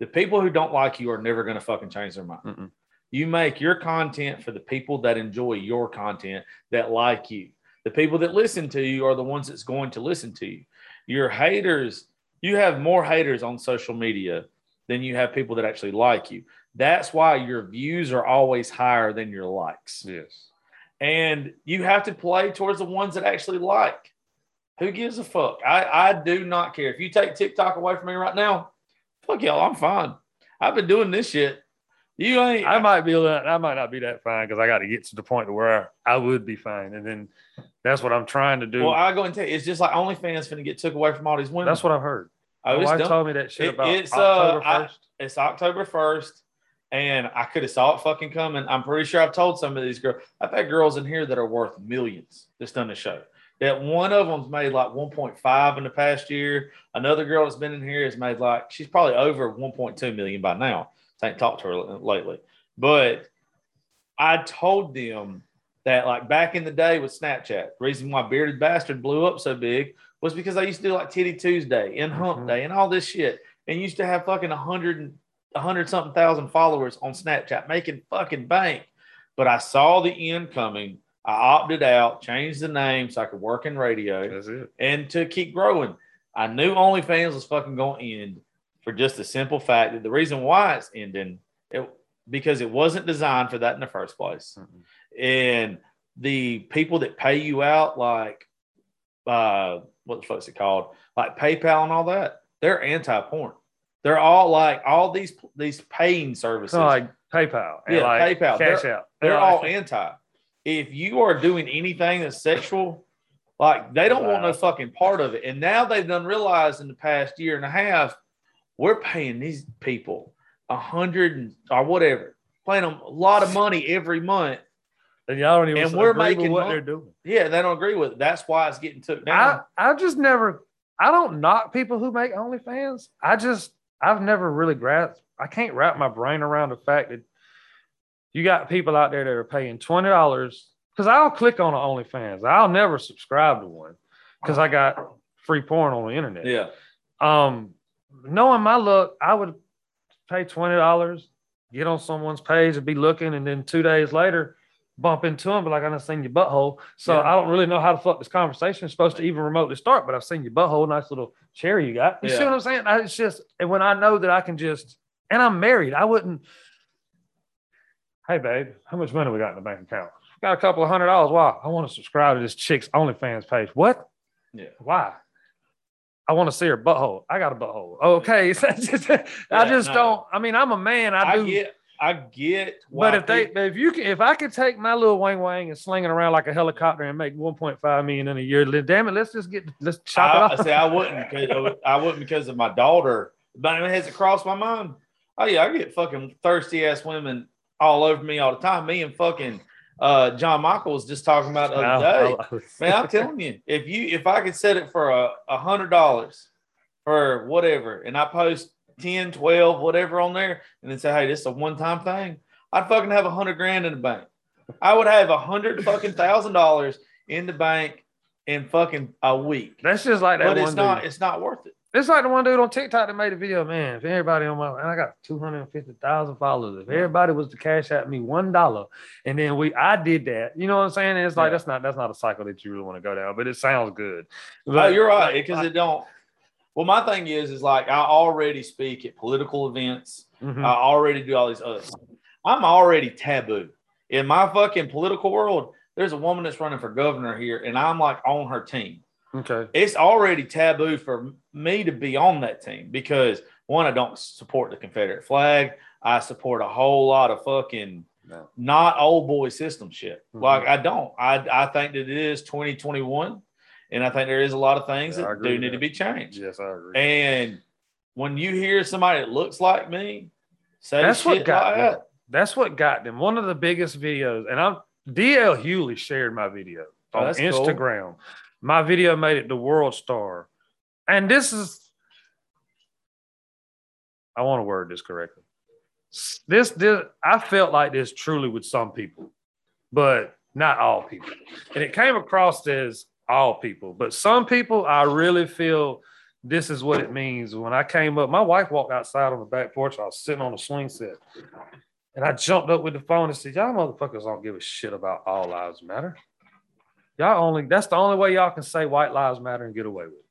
The people who don't like you are never going to fucking change their mind. Mm-mm. You make your content for the people that enjoy your content, that like you. The people that listen to you are the ones that's going to listen to you. Your haters, you have more haters on social media than you have people that actually like you. That's why your views are always higher than your likes. yes. And you have to play towards the ones that actually like. Who gives a fuck? I, I do not care. If you take TikTok away from me right now, fuck y'all, I'm fine. I've been doing this shit. You ain't. I might be I might not be that fine because I got to get to the point to where I would be fine. And then that's what I'm trying to do. well, I go and tell you, it's just like OnlyFans finna get took away from all these women. that's what I've heard. I My wife done. told me that shit It- about it's, uh, October I- 1st. it's October 1st, and I could have saw it fucking coming. I'm pretty sure I've told some of these girls. I've had girls in here that are worth millions that's done the show. That one of them's made like 1.5 in the past year. Another girl that's been in here has made like she's probably over 1.2 million by now. I ain't talked to her lately, but I told them that like back in the day with Snapchat, the reason why Bearded Bastard blew up so big was because I used to do like Titty Tuesday and Hump Mhm. Day and all this shit, and used to have fucking a hundred and a hundred something thousand followers on Snapchat, making fucking bank. But I saw the end coming. I opted out, changed the name so I could work in radio That's it. and to keep growing. I knew OnlyFans was fucking going to end for just the simple fact that the reason why it's ending it because it wasn't designed for that in the first place. Mm-mm. And the people that pay you out, like uh, what the fuck's it called, like PayPal and all that, they're anti-porn. They're all like all these these paying services. Like PayPal. And Yeah, like PayPal. Cash out. They're like- all anti. If you are doing anything that's sexual, like they don't want no fucking part of it. And now they've done realized in the past year and a half, we're paying these people a hundred or whatever, paying them a lot of money every month. and y'all don't even and we're agree with making what they're doing. Yeah, they don't agree with it. That's why it's getting took down. I. I just never I don't knock people who make OnlyFans. I just I've never really grasped I can't wrap my brain around the fact that you got people out there that are paying twenty dollars because I'll click on OnlyFans. I'll never subscribe to one because I got free porn on the internet. yeah. Um, knowing my luck, I would pay twenty dollars, get on someone's page and be looking, and then two days later, bump into him, but like I done seen your butthole. So Yeah. I don't really know how the fuck this conversation is supposed to even remotely start, but I've seen your butthole, nice little cherry you got. You see what I'm saying? I, it's just, and when I know that I can just, and I'm married, I wouldn't. Hey, babe, how much money we got in the bank account? Got a couple of hundred dollars. Why? I want to subscribe to this chick's OnlyFans page. What? Yeah. Why? I want to see her butthole. I got a butthole. Okay. [laughs] I just no. don't. I mean, I'm a man. I, I, do. get I get but if they, people- if you can, if I could take my little wang wang and sling it around like a helicopter and make 1.5 million in a year, then damn it, let's just get, let's chop I, it I off. say I wouldn't because I wouldn't because of my daughter. But it has it crossed my mind? Oh yeah, I get fucking thirsty ass women all over me all the time. Me and fucking uh, John Michael was just talking about the other day. [laughs] Man, I'm telling you, if you if I could set it for a, a hundred dollars for whatever, and I post 10, 12, whatever on there, and then say, hey, this is a one-time thing, I'd fucking have a hundred grand in the bank. I would have a hundred fucking thousand dollars in the bank in fucking a week. That's just like that But one it's not it's not worth it. It's like the one dude on TikTok that made a video, man. If everybody on my and I got 250,000 followers. If everybody was to cash out me one dollar and then we I did that, you know what I'm saying? And it's like Yeah. that's not that's not a cycle that you really want to go down, but it sounds good. Oh, But- you're right like, because it don't. Well, my thing is, is like I already speak at political events. Mhm. I already do all these other. I'm already taboo in my fucking political world. There's a woman that's running for governor here, and I'm like on her team. okay. It's already taboo for me to be on that team because one, I don't support the Confederate flag. I support a whole lot of fucking No. not old boy system shit. Mhm. Like I don't. I I think that it is 2021, and I think there is a lot of things Yeah, that do need that. to be changed. Yes, I agree. And when you hear somebody that looks like me say That's shit what got like them. that, That's what got them. One of the biggest videos, and I'm DL Hughley shared my video Oh, on that's cool. Instagram. My video made it the World Star. And this is I want to word this correctly. This, this I felt like this truly with some people, but not all people. And it came across as all people, but some people I really feel this is what it means. When I came up, my wife walked outside on the back porch. I was sitting on a swing set. And I jumped up with the phone and said, Y'all motherfuckers don't give a shit about all lives matter. Y'all only that's the only way y'all can say white lives matter and get away with it.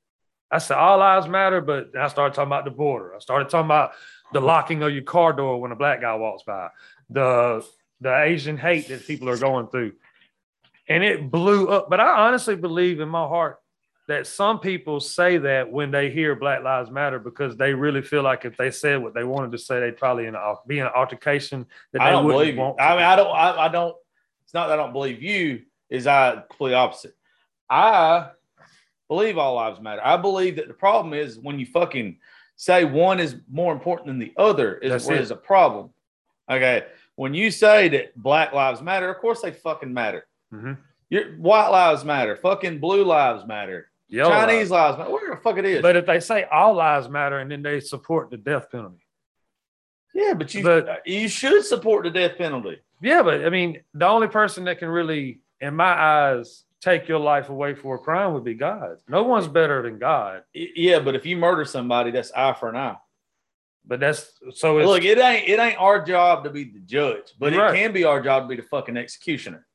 I said all lives matter, but I started talking about the border. I started talking about the locking of your car door when a black guy walks by, the the Asian hate that people are going through. And it blew up. But I honestly believe in my heart that some people say that when they hear Black Lives Matter because they really feel like if they said what they wanted to say, they'd probably in a, be in an altercation that I don't believe you. want. I mean, I don't. I, I don't. It's not that I don't believe you. Is I completely opposite. I believe all lives matter. I believe that the problem is when you fucking say one is more important than the other is That's where it. there's a problem. Okay, when you say that Black lives matter, of course they fucking matter. Mhm. Your white lives matter. Fucking blue lives matter. Yellow Chinese lives. lives matter. Where the fuck it is? But if they say all lives matter and then they support the death penalty. yeah, but you but- you should support the death penalty. Yeah, but I mean, the only person that can really, in my eyes, take your life away for a crime would be God. No one's better than God. Yeah, but if you murder somebody, that's eye for an eye. But that's so it's Look, it ain't it ain't our job to be the judge, but Right. it can be our job to be the fucking executioner.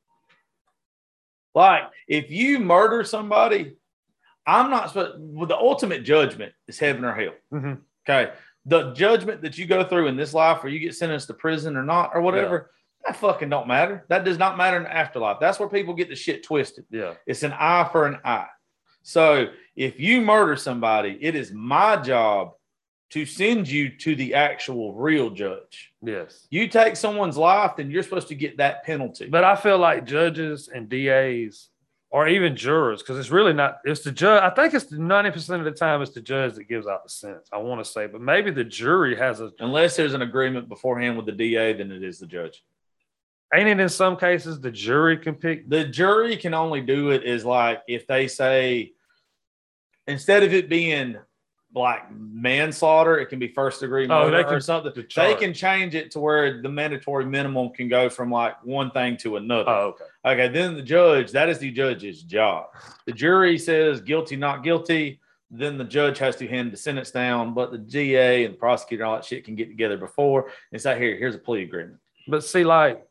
Like if you murder somebody, I'm not supposed. Well, the ultimate judgment is heaven or hell. Mhm. Okay, the judgment that you go through in this life, or you get sentenced to prison or not, or whatever, that fucking don't matter. That does not matter in the afterlife. That's where people get the shit twisted. yeah. It's an eye for an eye. So if you murder somebody, it is my job to send you to the actual real judge. Yes. You take someone's life, then you're supposed to get that penalty. But I feel like judges and DAs or even jurors, because it's really not, it's the judge. I think it's the 90% of the time it's the judge that gives out the sentence. I want to say, but maybe the jury has a, Unless there's an agreement beforehand with the DA, then it is the judge. ain't it in some cases the jury can pick? The jury can only do it is like if they say instead of it being like manslaughter, it can be first degree Oh, murder they or can- something. the They can change it to where the mandatory minimum can go from like one thing to another. Oh, okay. Okay, then the judge, that is the judge's job. The jury says guilty, not guilty. Then the judge has to hand the sentence down, but the DA and the prosecutor, and all that shit can get together before and say, here, here's a plea agreement. But see, like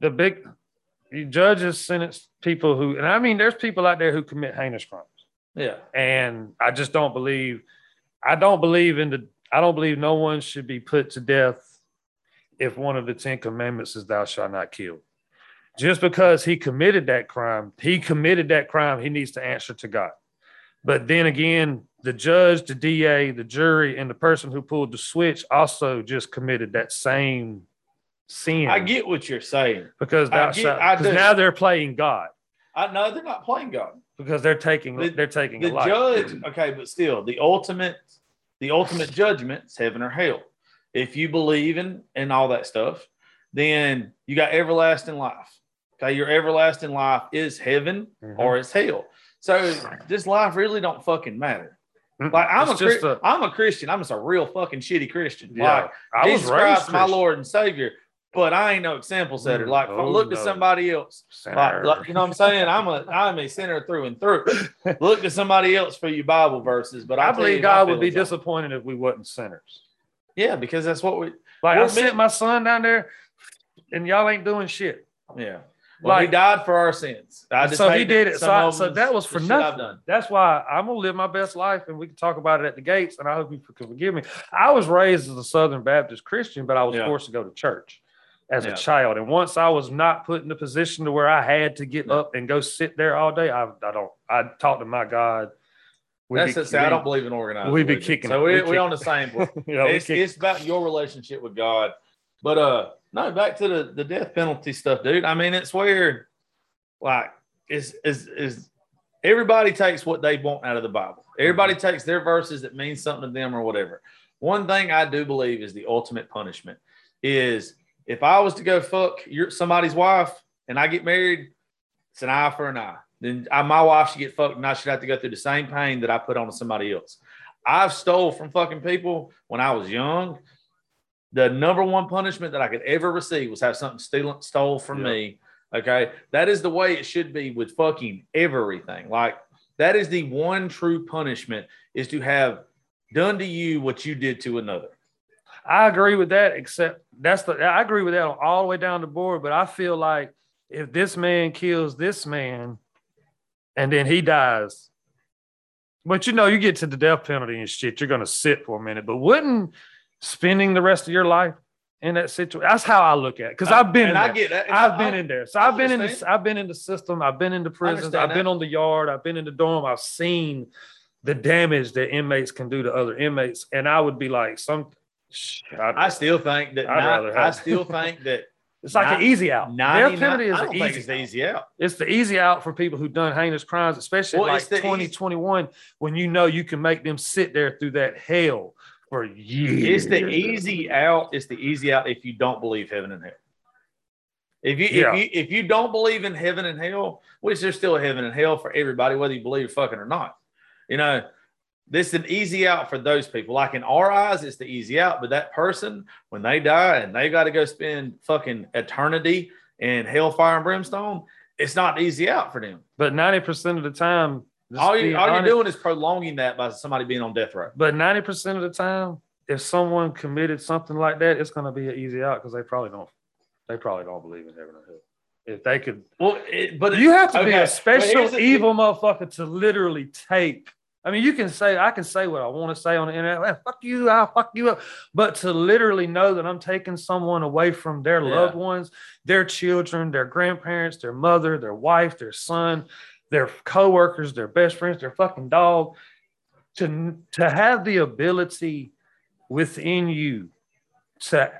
the big judges sentence people who, and I mean, there's people out there who commit heinous crimes. Yeah. and I just don't believe. I don't believe in the. I don't believe no one should be put to death if one of the Ten Commandments is "Thou shalt not kill." Just because he committed that crime, he committed that crime. He needs to answer to God. But then again, the judge, the DA, the jury, and the person who pulled the switch also just committed that same sin. I get what you're saying. because I get- shalt- I now they're playing God I know they're not playing God. Because they're taking The- they're taking The a life. judge, okay, but still, the ultimate, the ultimate judgment is heaven or hell. If you believe in and all that stuff, then you got everlasting life. Okay, your everlasting life is heaven Mhm. or it's hell. So this life really don't fucking matter. Like I'm It's a, just Chri- I'm a Christian. I'm just a real fucking shitty Christian. yeah. Like I was Jesus raised Christ, my Lord and Savior. But I ain't no example setter. Like, if I oh, look to somebody else. Like, like, you know what I'm saying? I'm a I'm a sinner through and through. [laughs] Look to somebody else for your Bible verses. But I you believe God would be feelings on it. disappointed if we wasn't sinners. Yeah, because that's what we. Like I sent my son down there, and y'all ain't doing shit. Yeah. Well, he died for our sins. I just so he did it. So, I- so that was for nothing. That's why I'm gonna live my best life, and we can talk about it at the gates. And I hope you can forgive me. I was raised as a Southern Baptist Christian, but I was Yeah. forced to go to church as Yeah. a child. And once I was not put in a position to where I had to get Yeah. up and go sit there all day, I, I don't. I talked to my God. We'd That's be- it. I don't believe in organized. we be kicking- So we we we on the same. board. you know, we it's, it's about your relationship with God. But uh no, back to the, the death penalty stuff, dude. I mean, it's where like is is is everybody takes what they want out of the Bible. Everybody Mm-hmm. takes their verses that mean something to them or whatever. One thing I do believe is the ultimate punishment is if I was to go fuck your somebody's wife and I get married, it's an eye for an eye. Then I, my wife should get fucked and I should have to go through the same pain that I put on to somebody else. I've stole from fucking people when I was young. The number one punishment that I could ever receive was have something steal, stole from Yeah. me. Okay. That is the way it should be with fucking everything. Like that is the one true punishment is to have done to you what you did to another. I agree with that, except that's the I agree with that all the way down the board. But I feel like if this man kills this man and then he dies, but you know, you get to the death penalty and shit, you're gonna sit for a minute. But wouldn't spending the rest of your life in that situation? That's how I look at it. Because I've been in I get that. I've been in there. So I've been in the I've been in the system. I've been in the prisons. I've been on the yard. I've been in the dorm. I've seen the damage that inmates can do to other inmates. And I would be like, some sh- I- I still think that I'd not- rather I still think that [laughs] it's like Not- an easy out. Death penalty is I an don't think easy, it's the easy out. It's the easy out for people who've done heinous crimes, especially Well, like it's the easy- 2021, when you know you can make them sit there through that hell for years. It's the easy out. It's the easy out if you don't believe heaven and hell. If you Yeah. if you if you don't believe in heaven and hell, which there's still a heaven and hell for everybody, whether you believe fucking or not. You know, this is an easy out for those people. Like in our eyes, it's the easy out. But that person, when they die and they got to go spend fucking eternity in hellfire and brimstone, it's not easy out for them. But 90% of the time, All, you, all you're doing is prolonging that by somebody being on death row. But 90% of the time, if someone committed something like that, it's going to be an easy out because they probably don't. They probably don't believe in heaven or hell. If they could, Well, it, but you have to be a special evil motherfucker to literally take. I mean, you can say I can say what I want to say on the internet. "Well, fuck you, I'll fuck you up. But to literally know that I'm taking someone away from their Yeah. loved ones, their children, their grandparents, their mother, their wife, their son, their coworkers, their best friends, their fucking dog, to to have the ability within you to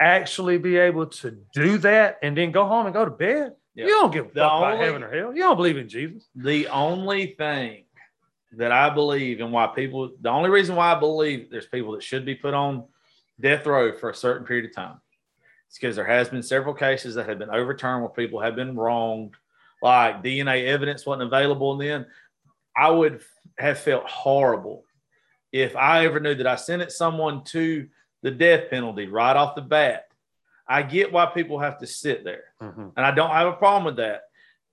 actually be able to do that and then go home and go to bed. Yeah. You don't give a fuck about heaven or hell. You don't believe in Jesus. the only thing that I believe and why people, the only reason why I believe there's people that should be put on death row for a certain period of time, it's because there has been several cases that have been overturned where people have been wronged, like DNA evidence wasn't available. And then I would have felt horrible if I ever knew that I sent someone to the death penalty right off the bat. I get why people have to sit there mm-hmm. and I don't have a problem with that.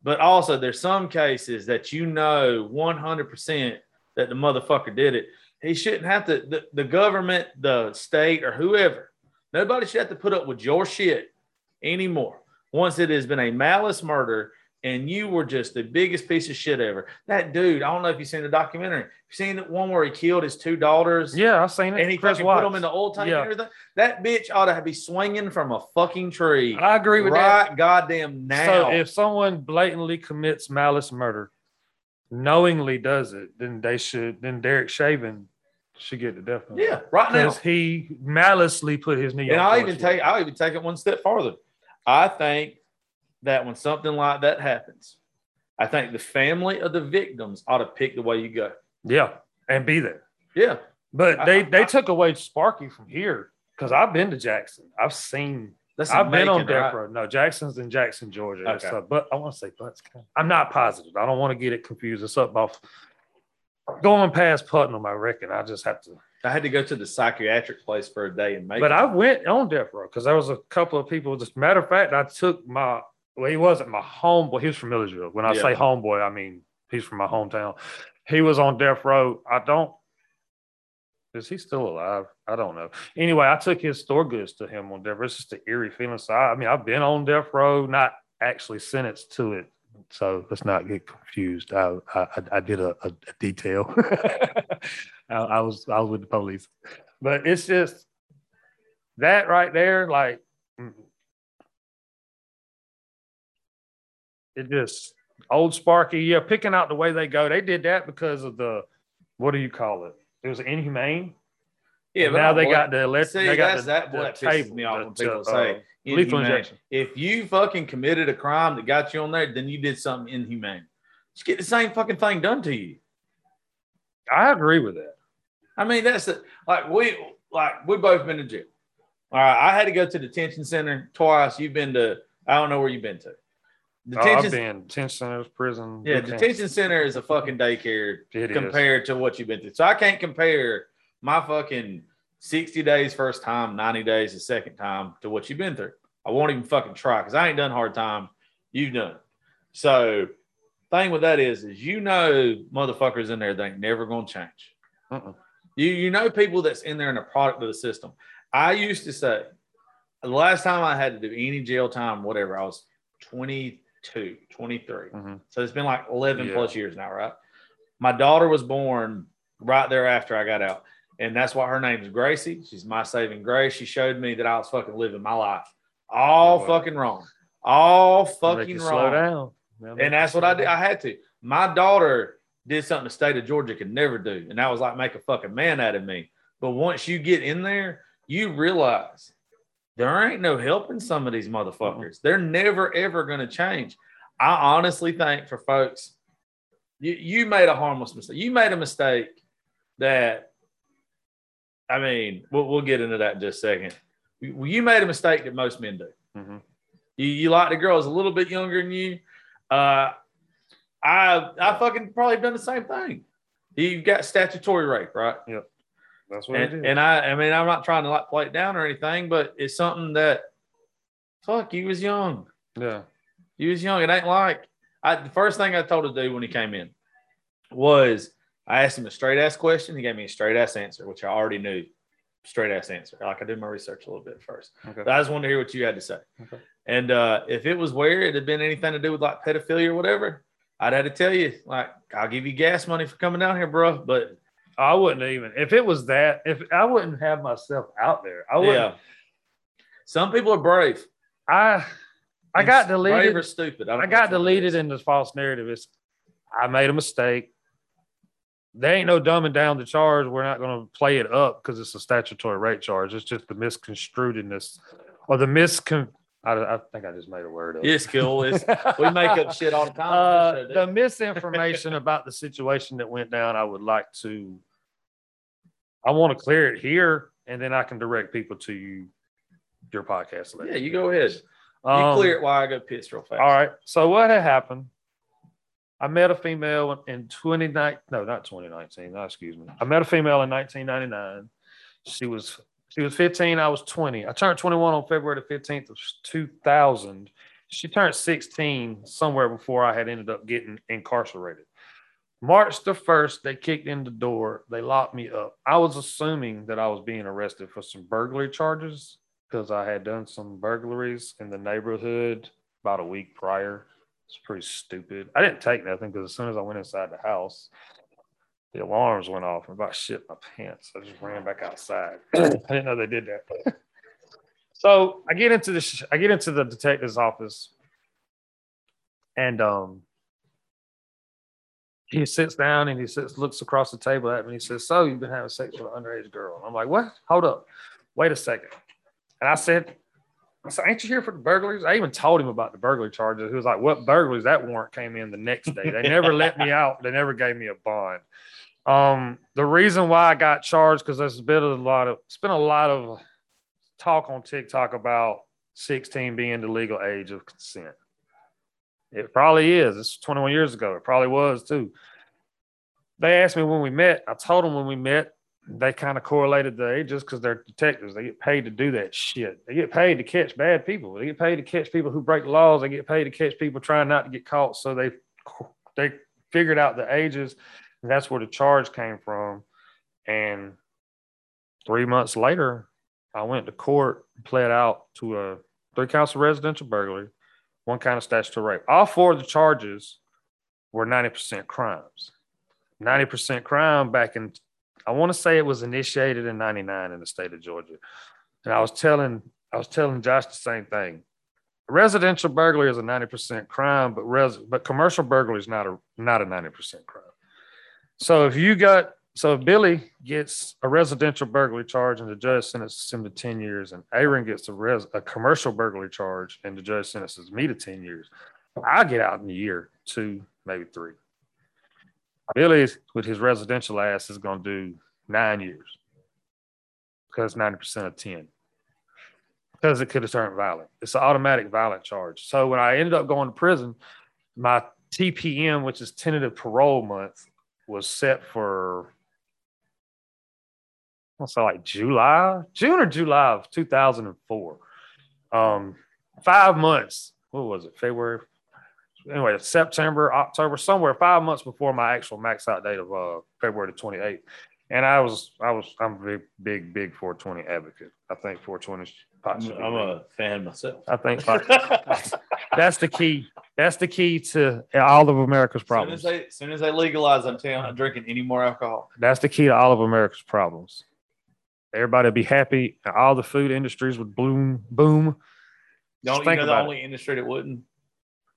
But also, there's some cases that you know 100% that the motherfucker did it. He shouldn't have to, the, the government, the state, or whoever, nobody should have to put up with your shit anymore. Once it has been a malice murder and you were just the biggest piece of shit ever. That dude, I don't know if you've seen the documentary. You've seen the one where he killed his two daughters Yeah, I've seen it. and he Chris fucking Watts. put them in the old tank Yeah. and everything? That bitch ought to be swinging from a fucking tree I agree with that. right goddamn now. So if someone blatantly commits malice murder, knowingly does it, then they should. Then Derek Chauvin should get the death penalty. Yeah, right now. because he maliciously put his knee. And I'll even take I'll even take it one step farther. I think that when something like that happens, I think the family of the victims ought to pick the way you go. Yeah, and be there. Yeah. But they I- they I- took away Sparky from here because I've been to Jackson. I've seen. That's I've been on death right? row. No, Jackson's in Jackson, Georgia. Okay. uh, but I want to say Butts County. I'm not positive. I don't want to get it confused. It's up off going past Putnam. I reckon. I just have to. I had to go to the psychiatric place for a day and make. But I went on death row because there was a couple of people. Just matter of fact, I took my well, he wasn't my homeboy. He was from Millersville. When I Yeah. say homeboy, I mean he's from my hometown. He was on death row. I don't. Is he still alive? I don't know. Anyway, I took his store goods to him on death row. It's just an eerie feeling. So I, I mean, I've been on death row, not actually sentenced to it. So let's not get confused. I I, I did a, a, detail. [laughs] I, I was I was with the police, but it's just that right there. Like it just old Sparky. Yeah, picking out the way they go. They did that because of the what do you call it? It was inhumane. yeah, now they black. got the electric. See, they got that's the, that what pisses me off when people the, say uh, lethal injection. If you fucking committed a crime that got you on there, then you did something inhumane. Just get the same fucking thing done to you. I agree with that. I mean, that's the like we like we both been to jail. All right, I had to go to detention center twice. You've been to I don't know where you've been to. Oh, Detention, I've been detention centers, prison. yeah, camps. detention center is a fucking daycare It is. compared to what you've been through. So I can't compare my fucking 60 days first time, 90 days the second time to what you've been through. I won't even fucking try because I ain't done hard time. You've done. it. So thing with that is, is you know motherfuckers in there that ain't never gonna change. Uh-uh. You you know people that's in there and a product of the system. I used to say the last time I had to do any jail time, whatever, I was 22, 23. Mhm. So it's been like 11 Yeah. plus years now, right? My daughter was born right there after I got out. And that's why her name is Gracie. She's my saving grace. She showed me that I was fucking living my life all Wow. fucking wrong. All fucking wrong. And that's what I did. I had to. My daughter did something the state of Georgia could never do. And that was like make a fucking man out of me. But once you get in there, you realize there ain't no helping some of these motherfuckers. They're never ever gonna change. I honestly think for folks, you, you made a harmless mistake. You made a mistake that I mean, we'll, we'll get into that in just a second. You you made a mistake that most men do. Mhm. You, you like the girls a little bit younger than you. Uh, I I fucking probably done the same thing. You've got statutory rape, right? That's what And, is. and I I mean I'm not trying to like play it down or anything, but it's something that fuck you was young. yeah. You was young. It ain't like I the first thing I told him to do when he came in was I asked him a straight ass question. He gave me a straight ass answer, which I already knew. Straight ass answer. Like I did my research a little bit first. Okay. But I just wanted to hear what you had to say. Okay. And uh, if it was where it had been anything to do with like pedophilia or whatever, I'd have to tell you, like, I'll give you gas money for coming down here, bro. But I wouldn't even if it was that. If I wouldn't have myself out there, I wouldn't. yeah, some people are brave. I I And got Brave deleted. or stupid. don't I got which one it deleted in this false narrative. It's I made a mistake. There ain't no dumbing down the charge. We're not going to play it up because it's a statutory rate charge. It's just the misconstruedness or the miscon. I, I think I just made a word up. It's cool. It's, [laughs] we make up shit all the time. Uh, the misinformation about the situation that went down, I would like to. I want to clear it here, and then I can direct people to you, your podcast. later. yeah, you go ahead. You Um, clear it while I go piss real fast. All right. So what had happened? I met a female in 29 no, not 2019. No, excuse me. I met a female in 1999. She was she was 15. I was 20. I turned 21 on February the 15th of 2000. She turned 16 somewhere before I had ended up getting incarcerated. March the 1st, they kicked in the door. They locked me up. I was assuming that I was being arrested for some burglary charges because I had done some burglaries in the neighborhood about a week prior. It's pretty stupid. I didn't take nothing because as soon as I went inside the house, the alarms went off and about shit my pants. I just ran back outside. [clears throat] I didn't know they did that. so I get into the I get into the detective's office, and um, he sits down and he sits looks across the table at me. and He says, "So you've been having sex with an underage girl?" I'm like, "What? Hold up, wait a second. And I said, I said, ain't you here for the burglaries? I even told him about the burglary charges. He was like, what burglaries? That warrant came in the next day. They never let me [laughs] out. They never gave me a bond. Um, the reason why I got charged, because there's been a lot of, it's been a lot of talk on TikTok about 16 being the legal age of consent. It probably is. It's 21 years ago. It probably was too. They asked me when we met. I told them when we met, they kind of correlated the ages because they're detectives. They get paid to do that shit. They get paid to catch bad people. They get paid to catch people who break laws. They get paid to catch people trying not to get caught. So they they figured out the ages, that's where the charge came from. And three months later, I went to court, pled out to a three counts of residential burglary, one count of statutory rape. All four of the charges were 90% crimes. 90% crime back in I want to say it was initiated in 99 in the state of Georgia. And I was telling I was telling Josh the same thing. Residential burglary is a 90% crime, but res, but commercial burglary is not a not a 90% crime. So if you got so if Billy gets a residential burglary charge and the judge sentences him to 10 years, and Aaron gets a, res, a commercial burglary charge and the judge sentences me to 10 years, I get out in a year, two, maybe three. Billy, with his residential ass, is going to do nine years because 90% of 10 because it could have turned violent. It's an automatic violent charge. So when I ended up going to prison, my TPM, which is tentative parole month, was set for I'll say like July, June or July of 2004. Um, five months. What was it? February, anyway, September, October, somewhere five months before my actual max out date of uh, February the 28th. And I was, I was, I'm a big, big, big 420 advocate. I think 420 is possibly. I'm a fan myself. I think [laughs] that's the key. That's the key to all of America's problems. As soon as they, as soon as they legalize, I'm telling you, I'm not drinking any more alcohol. That's the key to all of America's problems. Everybody would be happy. All the food industries would bloom, boom. Don't you know the only it. industry that wouldn't?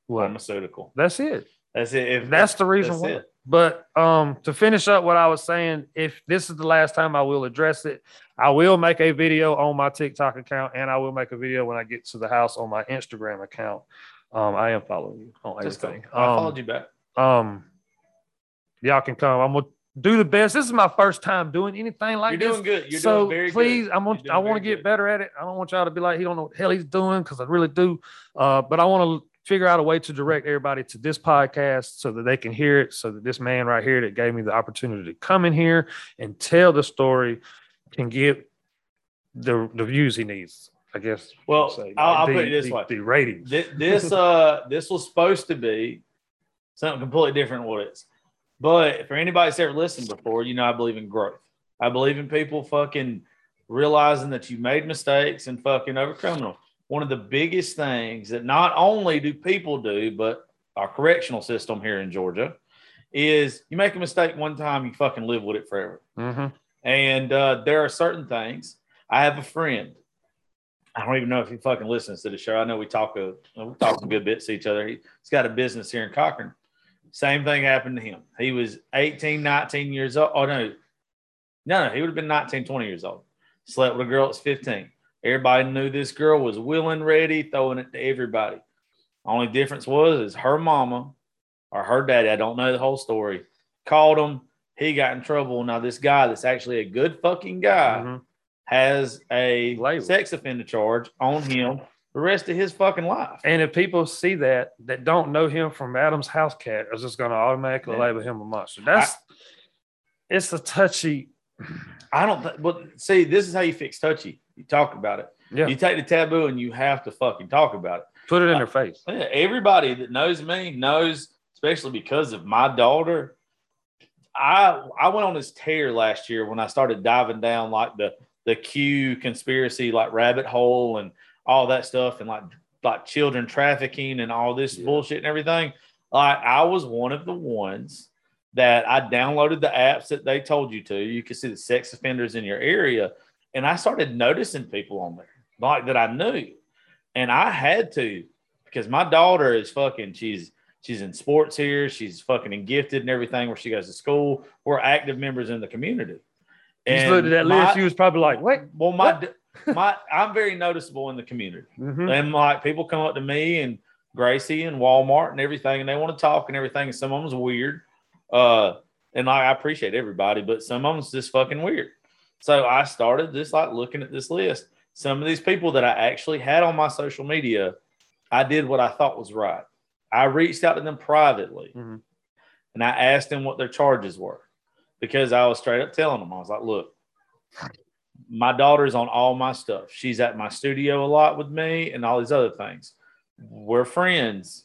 What? Pharmaceutical. That's it. That's it. If that's the reason that's why. It. But um, to finish up what I was saying, if this is the last time I will address it, I will make a video on my TikTok account and I will make a video when I get to the house on my Instagram account. Um, I am following you on everything. I um, followed you back. Um, y'all can come. I'm gonna do the best. This is my first time doing anything like this. You're doing good. You're so doing very please, good. I want I want to get good. better at it. I don't want y'all to be like he don't know what the hell he's doing because I really do. Uh, but I want to figure out a way to direct everybody to this podcast so that they can hear it. So that this man right here that gave me the opportunity to come in here and tell the story can get the the views he needs. I guess. Well, I'll, I'll put it this the, way: the ratings. This, this [laughs] uh this was supposed to be something completely different. What it's but for anybody that's ever listened before, you know, I believe in growth. I believe in people fucking realizing that you made mistakes and fucking overcoming them. One of the biggest things that not only do people do, but our correctional system here in Georgia is you make a mistake one time, you fucking live with it forever. Mm-hmm. And uh, there are certain things. I have a friend. I don't even know if he fucking listens to the show. I know we talk a we talk a good bits to each other. He, has got a business here in Cochran same thing happened to him. He was 18, 19 years old. Oh, no. No, no, he would have been 19, 20 years old. Slept with a girl that's 15. Everybody knew this girl was willing, ready, throwing it to everybody. Only difference was is her mama or her daddy, I don't know the whole story, called him. He got in trouble. Now, this guy that's actually a good fucking guy mm-hmm. has a Label. sex offender charge on him the rest of his fucking life. And if people see that that don't know him from Adam's house cat, is just going to automatically yeah. label him a monster. That's I, it's a touchy. I don't. Th- but see, this is how you fix touchy. You talk about it. Yeah. You take the taboo and you have to fucking talk about it. Put it in their face. Yeah, everybody that knows me knows, especially because of my daughter. I I went on this tear last year when I started diving down like the the Q conspiracy like rabbit hole and all that stuff and like like children trafficking and all this yeah. bullshit and everything. Like I was one of the ones that I downloaded the apps that they told you to. You could see the sex offenders in your area, and I started noticing people on there like that I knew, and I had to because my daughter is fucking. She's she's in sports here. She's fucking and gifted and everything where she goes to school. We're active members in the community. And you looked at that my, list. You was probably like, "Wait, well, my [laughs] my I'm very noticeable in the community, mm-hmm. and like people come up to me and Gracie and Walmart and everything, and they want to talk and everything. And some of them's weird, uh, and like I appreciate everybody, but some of them's just fucking weird. So I started just like looking at this list. Some of these people that I actually had on my social media, I did what I thought was right. I reached out to them privately, mm-hmm. and I asked them what their charges were because I was straight up telling them I was like, "Look, My daughter's on all my stuff. She's at my studio a lot with me and all these other things. We're friends.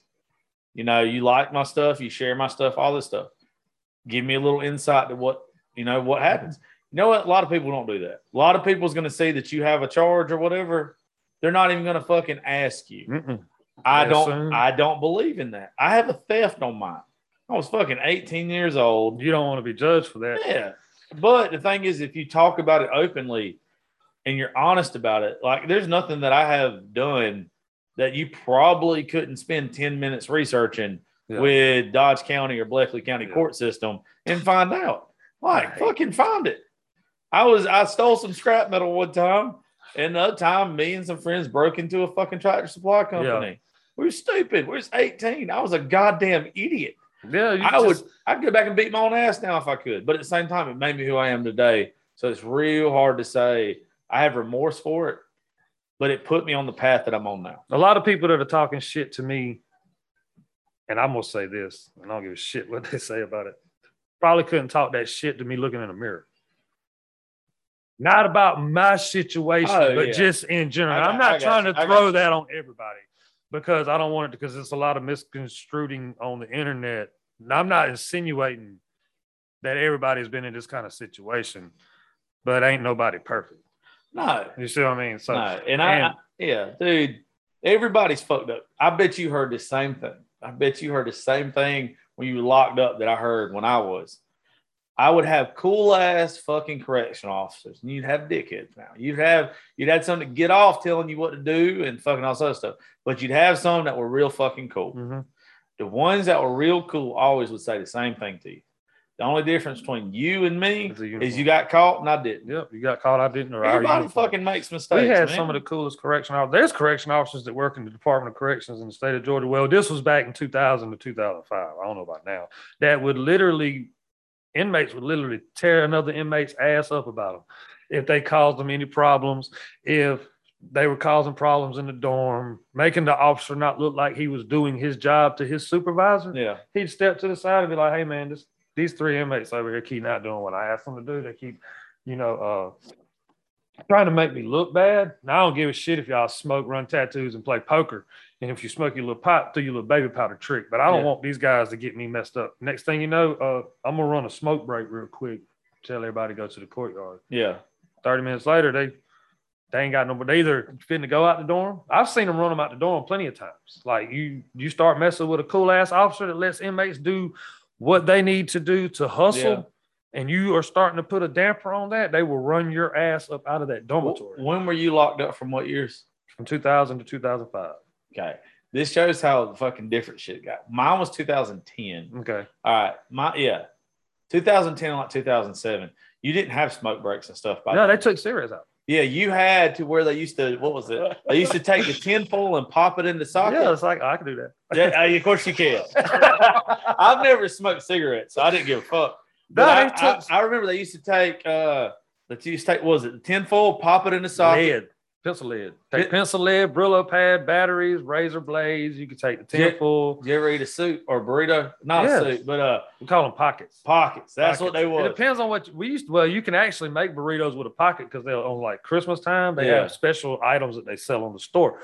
You know, you like my stuff, you share my stuff, all this stuff. Give me a little insight to what, you know, what happens. You know what? A lot of people don't do that. A lot of people's going to see that you have a charge or whatever. They're not even going to fucking ask you. Mm-mm. I Yes, don't. sir. I don't believe in that. I have a theft on mine. I was fucking 18 years old. You don't want to be judged for that. Yeah, but the thing is, if you talk about it openly and you're honest about it, like there's nothing that I have done that you probably couldn't spend 10 minutes researching Yeah. with Dodge County or Bleckley County Yeah. court system and find out. Like, Right. fucking find it. I was I stole some scrap metal one time, and the other time, me and some friends broke into a fucking tractor supply company. We were stupid. We was 18. I was a goddamn idiot. Yeah, you I would I'd go back and beat my own ass now if I could. But at the same time, it made me who I am today. So it's real hard to say I have remorse for it, but it put me on the path that I'm on now. a lot of people that are talking shit to me, and I'm gonna say this, and I don't give a shit what they say about it. Probably couldn't talk that shit to me looking in the mirror. Not about my situation, Oh, but yeah. just in general. Got- I'm not trying you. to throw that on everybody because I don't want it because there's a lot of misconstruing on the internet. And I'm not insinuating that everybody's been in this kind of situation, but ain't nobody perfect. No, You see what I mean? So no. And I, and- I- yeah, dude, everybody's fucked up. I bet you heard the same thing. I bet you heard the same thing when you locked up that I heard when I was. I would have cool ass fucking correction officers, and you'd have dickheads now. You'd have you'd have some to get off telling you what to do and fucking all this other stuff. But you'd have some that were real fucking cool. Mhm. The ones that were real cool always would say the same thing to you. The only difference between you and me is you got caught and I didn't. Yep, you got caught. I didn't. Or Everybody fucking makes mistakes. We had man. some of the coolest correction officers. There's correction officers that work in the Department of Corrections in the state of Georgia. Well, this was back in 2000 to 2005. I don't know about now. That would literally, inmates would literally tear another inmate's ass up about them if they caused them any problems, if they were causing problems in the dorm, making the officer not look like he was doing his job to his supervisor Yeah. he'd step to the side and be like, "Hey, man, this these three inmates over here keep not doing what I asked them to do. They keep, you know, uh, trying to make me look bad. Now I don't give a shit if y'all smoke, run tattoos, and play poker. And if you smoke your little pipe, do your little baby powder trick. But I don't Yeah. want these guys to get me messed up. Next thing you know, uh, I'm gonna run a smoke break real quick. Tell everybody to go to the courtyard. Yeah. 30 minutes later, they they ain't got no, but they either finna go out the dorm. I've seen them run them out the dorm plenty of times. Like you, you start messing with a cool ass officer that lets inmates do what they need to do to hustle, Yeah. and you are starting to put a damper on that, they will run your ass up out of that dormitory When were you locked up from what years? from 2000 to 2005. Okay. This shows how fucking different shit got. Mine was 2010. Okay. All right. My yeah. 2010 like 2007. You didn't have smoke breaks and stuff back No, they took cigarettes out. Yeah, you had to where they used to what was it? They used to take the tinfoil and pop it in the socket. Yeah, it's like I can do that. Yeah, uh, of course you can. [laughs] I've never smoked cigarettes, so I didn't give a fuck. No, I, took I, I remember they used to take uh that you used to take what was it the tinfoil, pop it in the socket. lead, pencil lead. Take pencil lead, Brillo pad, batteries, razor blades. You can take the. Did you ever eat a soup or burrito? Not Yes. a soup, but uh We call them pockets. pockets. That's what they Pockets. It depends on what you- we used. To, well, you can actually make burritos with a pocket because they're on like Christmas time. They Yeah. have special items that they sell on the store.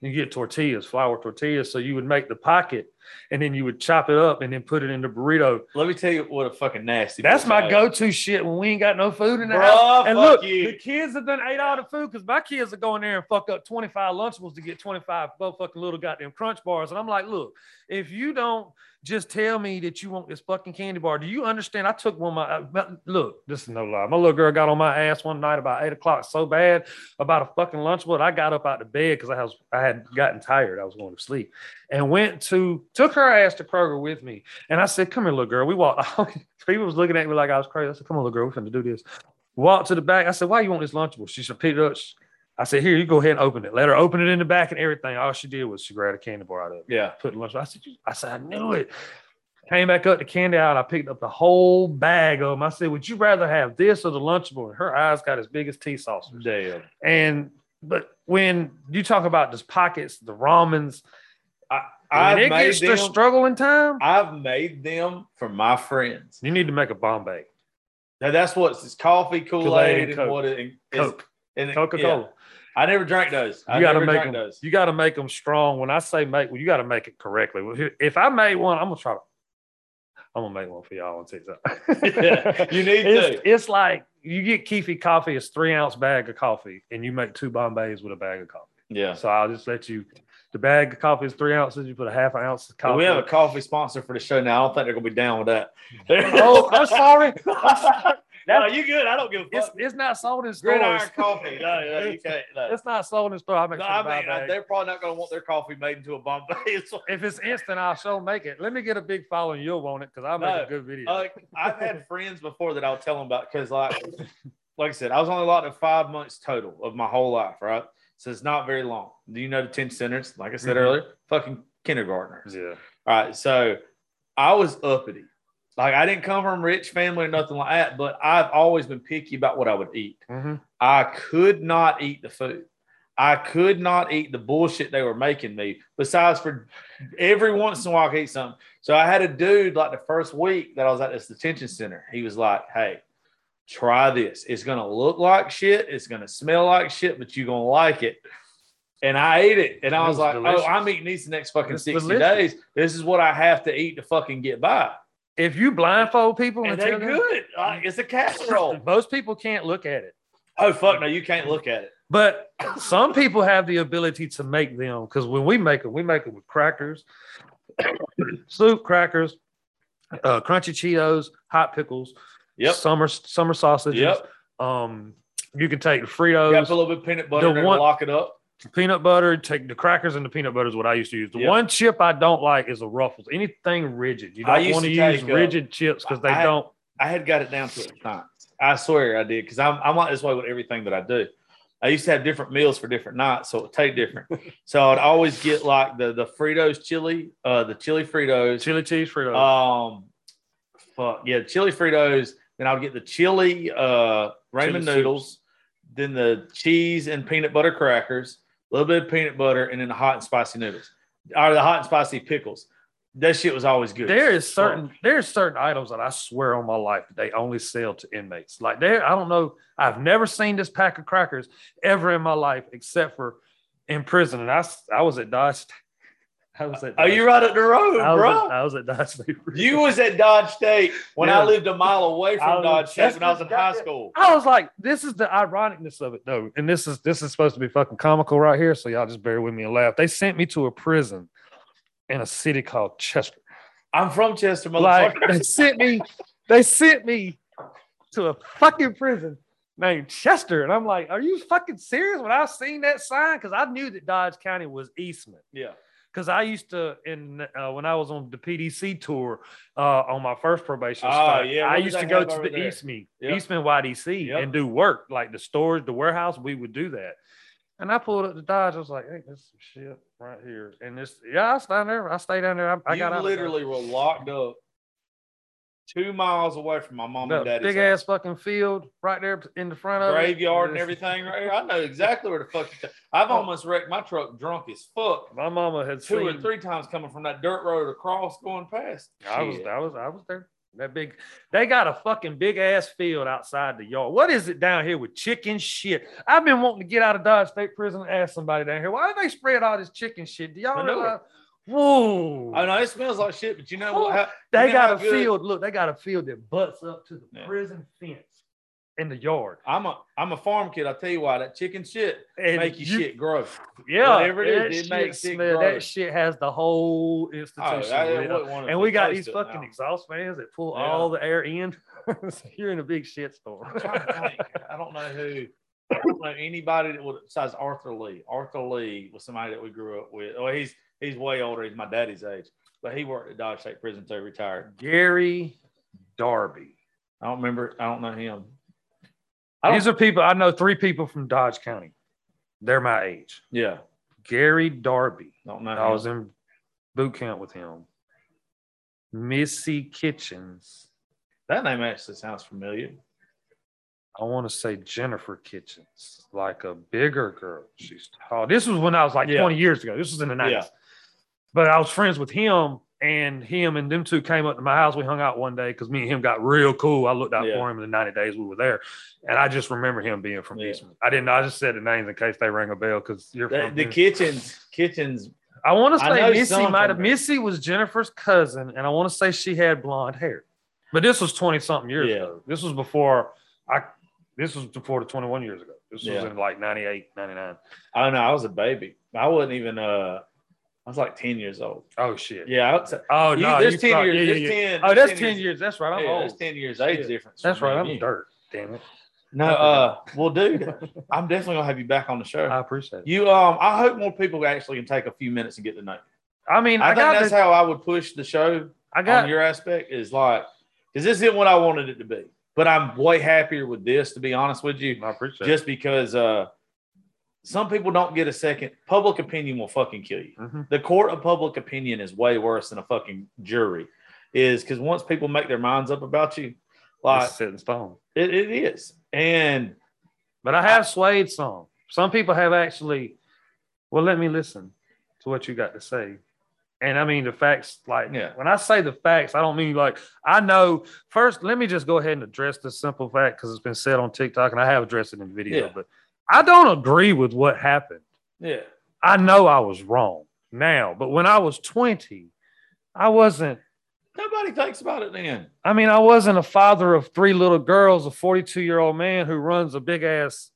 You get tortillas, flour tortillas. So you would make the pocket, and then you would chop it up and then put it in the burrito. Let me tell you what a fucking nasty. That's my go-to shit when we ain't got no food in the Bruh, house. And look, you. the kids have done ate all the food because my kids are going there and fuck up 25 Lunchables to get 25 both fucking little goddamn crunch bars. And I'm like, look, if you don't just tell me that you want this fucking candy bar, do you understand? I took one of my look, this is no lie. My little girl got on my ass one night about eight o'clock so bad about a fucking Lunchable. I got up out of bed because I was I had gotten tired. I was going to sleep and went to took her ass to Kroger with me. And I said, Come here, little girl. We walked. [laughs] People was looking at me like I was crazy. I said, Come on, little girl, we're finna do this. Walked to the back. I said, Why you want this Lunchable? She said, Pick up. I said, Here, you go ahead and open it. Let her open it in the back and everything. All she did was she grabbed a candy bar out of it, Yeah. put lunch. I said, I said, I knew it. Came back up the candy out. I picked up the whole bag of them. I said, Would you rather have this or the Lunchable? And her eyes got as big as tea saucers. Damn. And but when you talk about just pockets, the ramens, I've it made gets to them. struggling time, I've made them for my friends. you need to make a Bombay. Now, that's what it's coffee, Kool Aid, and and Coke. what it. Coke, and Coca yeah. Cola. I never drank those. I You got to make them. those. You got to make them strong. When I say make, well, you got to make it correctly. If I made one, I'm gonna try. to I'm gonna make one for y'all on TikTok. Yeah, you need it's, to. it's like you get Keefe coffee, it's three ounce bag of coffee, and you make two Bombays with a bag of coffee. Yeah. So I'll just let you. The bag of coffee is three ounces. You put a half an ounce of coffee. We have a coffee sponsor for the show now. I don't think they're gonna be down with that. oh, I'm sorry. I'm [laughs] sorry. no, you good. I don't give a It's, fuck. it's not sold in Gridiron stores. coffee. No, no, [laughs] you can't. No. It's not sold in store. I make No, sure I to mean, they're probably not going to want their coffee made into a Bombay. [laughs] If it's instant, I'll show make it. Let me get a big following. You'll want it because I make No, a good video. uh, I've had friends before that I'll tell them about because, like, like I said, I was only locked up five months total of my whole life, right? So it's not very long. Do you know the 10 centers? Like I said Mhm. earlier, fucking kindergartners. yeah. All right. So I was uppity. Like I didn't come from a rich family or nothing like that, but I've always been picky about what I would eat. Mhm. I could not eat the food. I could not eat the bullshit they were making me. Besides, for every once in a while, I could eat something. So I had a dude like the first week that I was at this detention center. He was like, "Hey, try this. It's gonna look like shit. It's gonna smell like shit, but you're gonna like it." And I ate it, and I was, was like, delicious. "Oh, I'm eating these the next fucking It's sixty delicious. days. This is what I have to eat to fucking get by." If you blindfold people And and they're good. Like, it's a casserole. [laughs] most people can't look at it. oh fuck no, you can't look at it. But some people have the ability to make them because when we make them, we make it with crackers, [coughs] soup, crackers, uh, crunchy Cheetos, hot pickles, Yep. summer summer sausages. Yep. Um, you can take the got Fritos, put a little bit of peanut butter The there one- lock it up. peanut butter, take the crackers and the peanut butter is what I used to use. The Yep. one chip I don't like is a Ruffles. Anything rigid. You don't want to use take, uh, rigid chips because they I- don't. I had got it down to a science. I swear I did because I'm I'm like this way with everything that I do. I used to have different meals for different nights, so it would take different. [laughs] so I'd always get like the the Fritos chili, uh, the chili Fritos. Chili cheese Fritos. Um, fuck yeah, chili Fritos. Then I would get the chili uh ramen Chili noodles, then the cheese and peanut butter crackers, a little bit of peanut butter, and then the hot and spicy noodles, or the hot and spicy pickles. That shit was always good. There is certain there's certain items that I swear on my life that they only sell to inmates. Like there, I don't know. I've never seen this pack of crackers ever in my life except for in prison. And I I was at Dodge. I was at. Oh, you're right up the road, I bro. at, I was at Dodge State. [laughs] You was at Dodge State when I lived a mile away from was- Dodge State when I was in high school. I was like, this is the ironicness of it, though. And this is this is supposed to be fucking comical right here. So y'all just bear with me and laugh. They sent me to a prison in a city called Chester. I'm from Chester, Like motherfucker. they sent me, they sent me to a fucking prison named Chester. And I'm like, are you fucking serious? When I seen that sign, because I knew that Dodge County was Eastman. yeah. Because I used to, in uh, when I was on the PDC tour uh, on my first probation, Oh, start, yeah. I used to go to the there? Eastman, Yep. Eastman YDC Yep. and do work like the storage, the warehouse. We would do that. And I pulled up the Dodge. I was like, "Hey, this shit right here." And this, yeah, I stayed there. I stayed down there. I, I got out literally were locked up two miles away from my mom and daddy's big house. ass fucking field right there in the front of it. graveyard and everything right here. I know exactly where the fuck I've oh. almost wrecked my truck drunk as fuck. My mama had Two seen. or three times coming from that dirt road across going past. I was, I was, I was there. That big, they got a fucking big ass field outside the yard. What is it down here with chicken shit? I've been wanting to get out of Dodge State Prison and ask somebody down here why do they spread all this chicken shit? Do y'all realize? Whoa! I know it smells like shit, but you know Oh, what? How, they you know got a good- field. Look, they got a field that butts up to the Yeah. prison fence in the yard. I'm a I'm a farm kid. I tell you why that chicken shit And make you, shit grow. Yeah, Whatever it is, that it shit makes it smell- grow. That shit has the whole Oh, institution. I lit up. wouldn't want to and we got these fucking now. exhaust fans that pull Yeah. all the air in. [laughs] So You're in a big shit storm. I'm trying to think. I don't know who. I don't know anybody that would besides Arthur Lee. Arthur Lee was somebody that we grew up with. Oh, he's he's way older. He's my daddy's age, but he worked at Dodge State Prison until he retired. Gary Darby. I don't remember. I don't know him. I don't, These are people I know. Three people from Dodge County. They're my age. yeah, Gary Darby. don't know. I him. was in boot camp with him. Missy Kitchens. that name actually sounds familiar. I want to say Jennifer Kitchens, like a bigger girl. She's tall. This was when I was like Yeah. 20 years ago. This was in the 90s. Yeah. But I was friends with him and him and them two came up to my house. We hung out one day because me and him got real cool. I looked out Yeah. for him in the 90 days we were there. And I just remember him being from Yeah. Eastman. I didn't know. I just said the names in case they rang a bell because you're The, from the kitchens, kitchens. I want to say Missy might have. Missy was Jennifer's cousin, and I want to say she had blonde hair. But this was 20 something years Yeah. ago. This was before I, this was before the 21 years ago. This was in like 98, 99. I don't know. I was a baby. I wasn't even. Uh, I was like ten years old. Oh, shit. Yeah, Oh, you- no. there's ten thought- years. yeah, yeah, yeah. 10 Oh, that's 10 years. That's right. I'm Yeah, old. there's ten years age difference. That's right. I'm you. dirt. Damn it. No, uh, well, dude, [laughs] I'm definitely gonna have you back on the show. I appreciate it. You, um, I hope more people actually can take a few minutes and get to know. you. I mean, I, I, think got that's how I would push the show I got on your aspect. Is like, because this isn't what I wanted it to be, but I'm way happier with this. To be honest with you, I appreciate it. just because uh, some people don't get a second. Public opinion will fucking kill you. Mhm. The court of public opinion is way worse than a fucking jury. Is because once people make their minds up about you, like It's set in stone. it, it is, and But I have swayed some. Some people have actually, well, let me listen to what you got to say. And I mean, the facts, like, Yeah. when I say the facts, I don't mean like, I know. First, let me just go ahead and address the simple fact because it's been said on TikTok and I have addressed it in video, Yeah. but I don't agree with what happened. yeah, I know I was wrong now, but when I was 20, I wasn't nobody thinks about it then. I mean, I wasn't a father of three little girls, a 42 year old man who runs a big ass,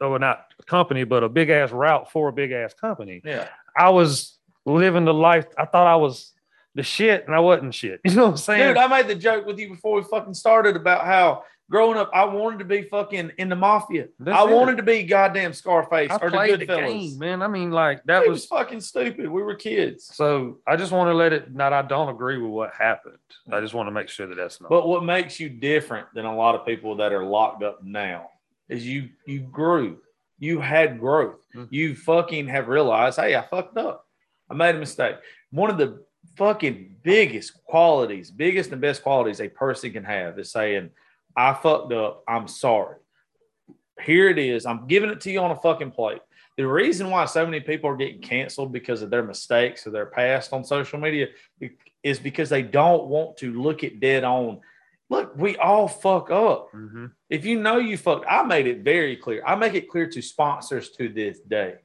oh, not a company, but a big ass route for a big ass company. Yeah, I was living the life. I thought I was the shit and I wasn't shit. [laughs] You know what I'm saying? dude, I made the joke with you before we fucking started about how growing up I wanted to be fucking in the mafia. That's I it. wanted to be goddamn Scarface I or the played the Goodfellas. game, man. I mean, like that It was was fucking stupid. We were kids. so. I just want to let it. Not, I don't agree with what happened. I just want to make sure that that's not. But what makes you different than a lot of people that are locked up now is you you grew. You had growth. Mhm. You fucking have realized, hey, I fucked up. I made a mistake. One of the fucking biggest qualities, biggest and best qualities a person can have is saying, I fucked up. I'm sorry. Here it is. I'm giving it to you on a fucking plate. The reason why so many people are getting canceled because of their mistakes or their past on social media is because they don't want to look it dead on. Look, we all fuck up. Mhm. If you know you fucked, I made it very clear. I make it clear to sponsors to this day.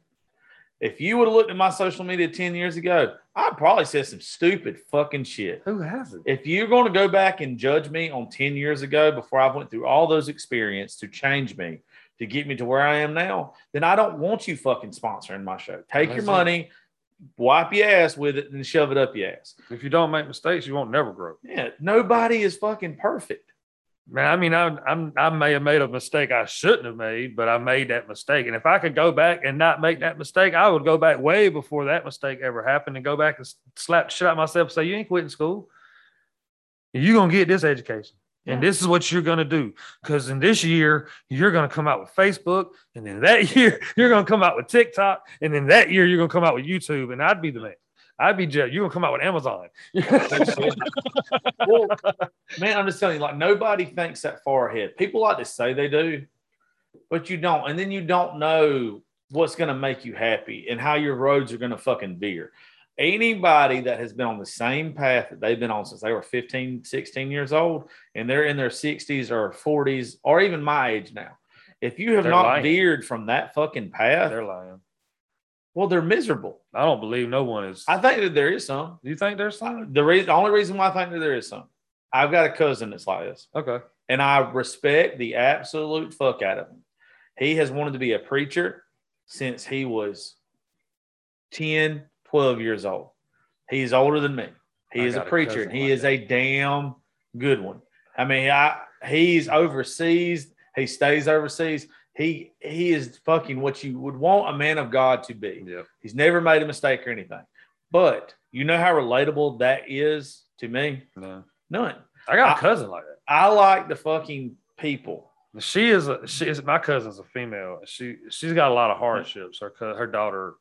If you would have looked at my social media 10 years ago, I'd probably said some stupid fucking shit. Who hasn't? If you're going to go back and judge me on 10 years ago before I went through all those experiences to change me, to get me to where I am now, then I don't want you fucking sponsoring my show. Take your That's it. money, wipe your ass with it, and shove it up your ass. If you don't make mistakes, you won't never grow. Yeah, nobody is fucking perfect. Man, I mean, I, I'm I may have made a mistake I shouldn't have made, but I made that mistake. And if I could go back and not make that mistake, I would go back way before that mistake ever happened and go back and slap the shit out myself and say, "You ain't quitting school. You're gonna get this education, and this is what you're gonna do. Because in this year, you're gonna come out with Facebook, and then that [laughs] year you're gonna come out with TikTok, and then that year you're gonna come out with YouTube, and I'd be the man. I'd be Jeff. You're gonna come out with Amazon. [laughs] well, man, I'm just telling you, like nobody thinks that far ahead. People like to say they do, but you don't. And then you don't know what's going to make you happy and how your roads are going to fucking veer. Anybody that has been on the same path that they've been on since they were 15, 16 years old, and they're in their 60s or 40s, or even my age now, if you have They're not lying. veered from that fucking path, They're lying. Well, they're miserable. I don't believe no one is. I think that there is some. Do you think there's some? Uh, the reason, the only reason why I think that there is some, I've got a cousin that's like this. Okay. and I respect the absolute fuck out of him. He has wanted to be a preacher since he was 10, 12 years old. He's older than me. He I is a got a preacher and he like is a damn good one. I mean, I he's overseas, he stays overseas. He he is fucking what you would want a man of God to be. Yeah. He's never made a mistake or anything. But you know how relatable that is to me? No. None. I got a I- cousin like that. I like the fucking people. She is a she is my cousin's a female. She she's got a lot of hardships. Her her daughter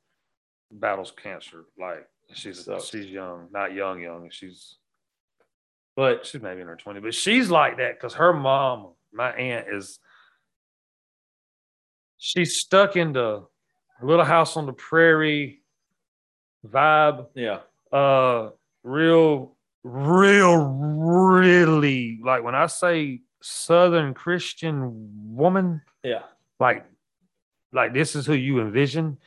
battles cancer. Like she's Sucks. she's young, not young young. She's But she's maybe in her 20s, but she's like that because her mom, my aunt, is she's stuck in the little house on the prairie vibe. yeah, Uh, real, real, really like when I say Southern Christian woman, Yeah. like, like this is who you envision.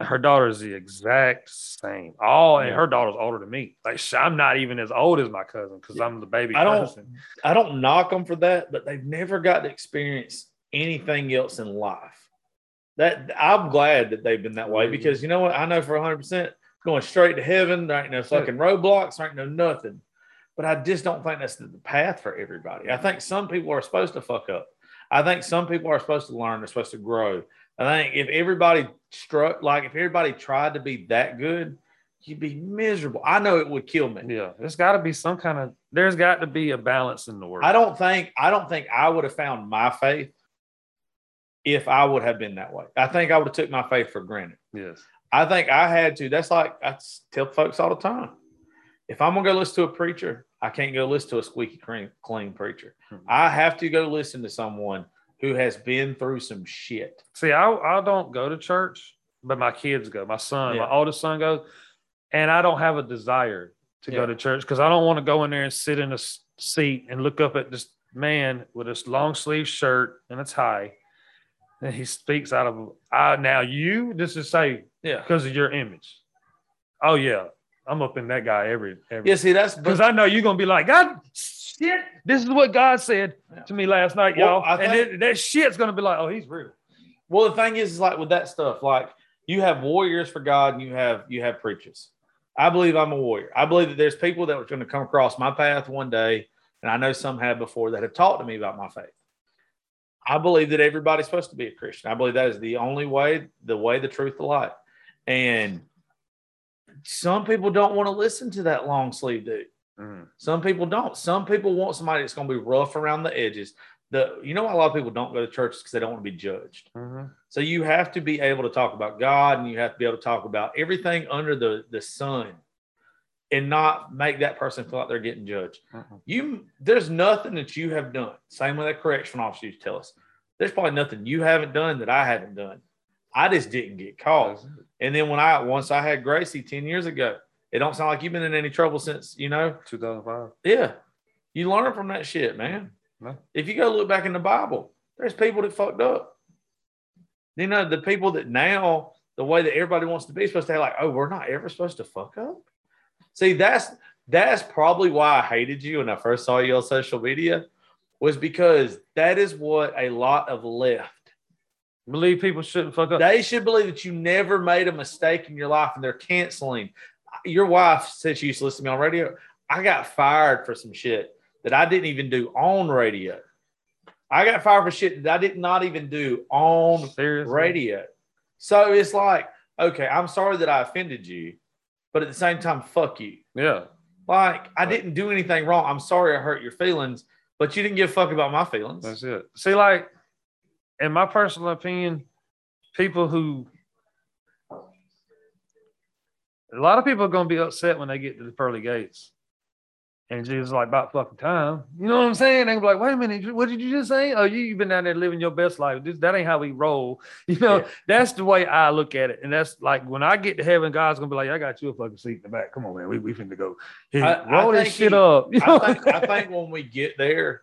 Her daughter is the exact same. All and her daughter's older than me. Like sh- I'm not even as old as my cousin because Yeah. I'm the baby I don't- cousin. I don't knock them for that, but they've never got to experience anything else in life. That I'm glad that they've been that way Mhm. because you know what? I know for 100 percent going straight to heaven, there ain't no fucking roadblocks, there ain't no nothing. But I just don't think that's the path for everybody. I think some people are supposed to fuck up. I think some people are supposed to learn, they're supposed to grow. I think if everybody struck, like if everybody tried to be that good, you'd be miserable. I know it would kill me. Yeah, there's got to be some kind of. There's got to be a balance in the world. I don't think I don't think I would have found my faith if I would have been that way. I think I would have took my faith for granted. Yes. I think I had to. That's like I tell folks all the time. If I'm gonna go listen to a preacher, I can't go listen to a squeaky clean, clean preacher. Mhm. I have to go listen to someone who has been through some shit. See, I I don't go to church, but my kids go. My son, Yeah. my oldest son goes, and I don't have a desire to Yeah. go to church because I don't want to go in there and sit in a seat and look up at this man with this long sleeve shirt and a tie, and he speaks out of I now you just to say Yeah. because of your image. Oh yeah, I'm up in that guy every every Yeah. See, that's because I know you're gonna be like, God, shit, this is what God said Yeah. to me last night, Well, y'all. I and think- then that shit's gonna be like, oh, he's real. Well, the thing is, is like with that stuff, like you have warriors for God and you have you have preachers. I believe I'm a warrior. I believe that there's people that are going to come across my path one day, and I know some have before that have talked to me about my faith. I believe that everybody's supposed to be a Christian. I believe that is the only way, the way, the truth, the light. And some people don't want to listen to that long sleeve dude. Mhm. Some people don't. Some people want somebody that's going to be rough around the edges. The you know why a lot of people don't go to churches because they don't want to be judged. Mhm. So you have to be able to talk about God and you have to be able to talk about everything under the, the sun and not make that person feel like they're getting judged. Mhm. You there's nothing that you have done. Same with that correction officer used to tell us. There's probably nothing you haven't done that I haven't done. I just didn't get caught. And then when I once I had Gracie 10 years ago, it don't sound like you've been in any trouble since, you know. 2005. Yeah. You learn from that shit, man. If you go look back in the Bible, there's people that fucked up. You know, the people that now, the way that everybody wants to be, supposed to have like, oh, we're not ever supposed to fuck up. See, that's that's probably why I hated you when I first saw you on social media, was because that is what a lot of left. Believe people shouldn't fuck up. They should believe that you never made a mistake in your life and they're canceling. Your wife said she used to listen to me on radio. I got fired for some shit that I didn't even do on radio. I got fired for shit that I did not even do on Seriously. radio. So it's like, okay, I'm sorry that I offended you, but at the same time, fuck you. Yeah. Like, I didn't do anything wrong. I'm sorry I hurt your feelings, but you didn't give a fuck about my feelings. That's it. See, like, in my personal opinion, people who a lot of people are gonna be upset when they get to the pearly gates. And Jesus is like about fucking time. You know what I'm saying? They be like, wait a minute, what did you just say? Oh, you, you've been down there living your best life. This, that ain't how we roll. [laughs] You know, Yeah. that's the way I look at it. And that's like when I get to heaven, God's gonna be like, I got you a fucking seat in the back. Come on, man. We we finna go. Here, I- I roll this shit he- up. [laughs] You know? I think I think when we get there,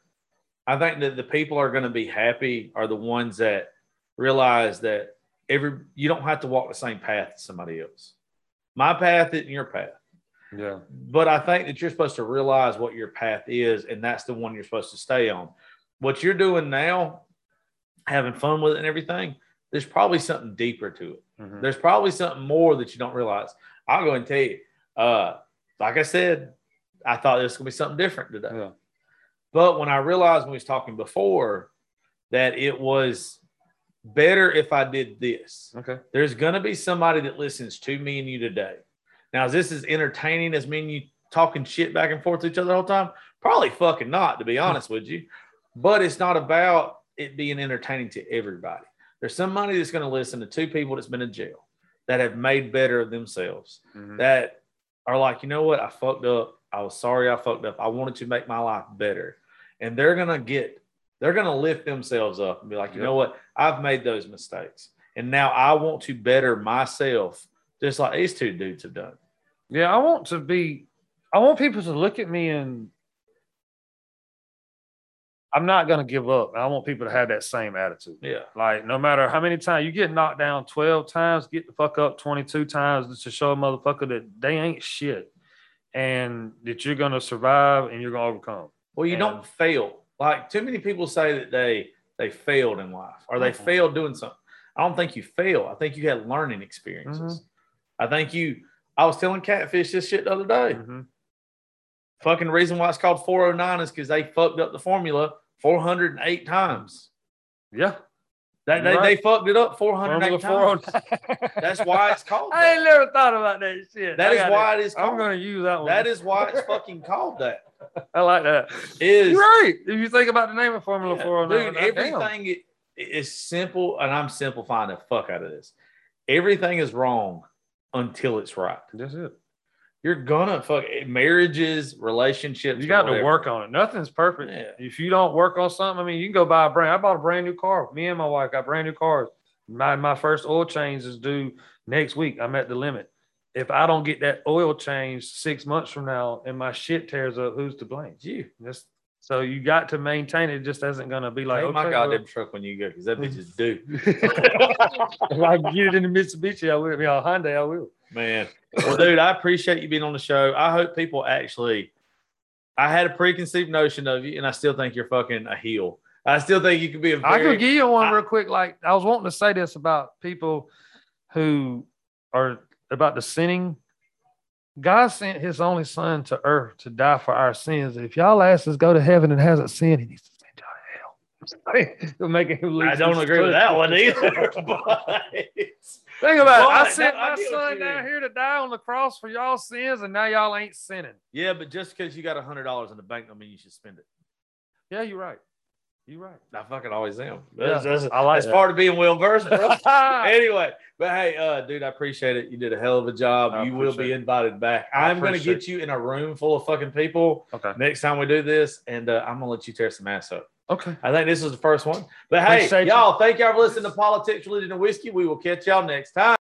I think that the people are going to be happy are the ones that realize that every you don't have to walk the same path as somebody else. My path isn't your path, yeah. but I think that you're supposed to realize what your path is, and that's the one you're supposed to stay on. What you're doing now, having fun with it and everything, there's probably something deeper to it. Mhm. There's probably something more that you don't realize. I'll go and tell you. Uh, like I said, I thought this was gonna be something different today. Yeah. But when I realized when we was talking before that it was better if I did this, Okay. there's gonna be somebody that listens to me and you today. Now, is this as entertaining as me and you talking shit back and forth to each other all the whole time? Probably fucking not, to be honest with you. But it's not about it being entertaining to everybody. There's somebody that's gonna listen to two people that's been in jail that have made better of themselves Mhm. that are like, you know what, I fucked up. I was sorry I fucked up. I wanted to make my life better. And they're gonna get, they're gonna lift themselves up and be like, you Yep. know what, I've made those mistakes. And now I want to better myself, just like these two dudes have done. Yeah, I want to be. I want people to look at me and. I'm not gonna give up. I want people to have that same attitude. Yeah. Like no matter how many times you get knocked down 12 times, get the fuck up 22 times just to show a motherfucker that they ain't shit and that you're gonna survive and you're gonna overcome. Well, you And- don't fail. Like too many people say that they they failed in life or they Mhm. failed doing something. I don't think you fail. I think you had learning experiences. I think you. I was telling Catfish this shit the other day. Mhm. Fucking reason why it's called 409 is because they fucked up the formula 408 times. Yeah. That they, Right. they fucked it up 408 Formula times. 409. [laughs] That's why it's called I ain't never thought about that shit. That I is why it is I'm gonna use that one. That is why it's [laughs] fucking called that. I like that. Is You're right. If you think about the name of Formula Yeah, 409, dude, everything is simple, and I'm simplifying the fuck out of this. Everything is wrong until it's right. That's it. You're gonna fuck marriages, relationships. You got to work on it. Nothing's perfect. Yeah. If you don't work on something, I mean, you can go buy a brand. I bought a brand new car. Me and my wife got brand new cars. My my first oil change is due next week. I'm at the limit. If I don't get that oil change six months from now and my shit tears up, who's to blame? You. That's, so you got to maintain it. Just isn't going to be like Take my okay, goddamn truck when you go, because that bitch is due. [laughs] if I can get it in the Mitsubishi, I will. I mean, a Hyundai, I will. Man. Well, dude, I appreciate you being on the show. I hope people actually. I had a preconceived notion of you, and I still think you're fucking a heel. I still think you could be a I very. could give you one I- real quick. Like I was wanting to say this about people who are about the sinning. God sent His only Son to earth to die for our sins. If y'all asses go to heaven and hasn't sinned, He needs to send y'all to hell. [laughs] Make him lose I don't agree with that one either. [laughs] But Think about it. I sent I my get son down here to die on the cross for y'all sins, and now y'all ain't sinning. yeah, but just because you got a hundred dollars in the bank, don't mean you should spend it. Yeah, you're right. You're right. I fucking always am. Yeah, That's, that's, I like that's that. part of being well versed, bro. [laughs] Anyway, but hey, uh, dude, I appreciate it. You did a hell of a job. I you will be invited back. I I'm gonna get you in a room full of fucking people Okay. next time we do this, and uh, I'm gonna let you tear some ass up. Okay. I think this is the first one. But hey, Appreciate you. y'all, thank y'all for listening to Politics, Religion, and Whiskey. We will catch y'all next time.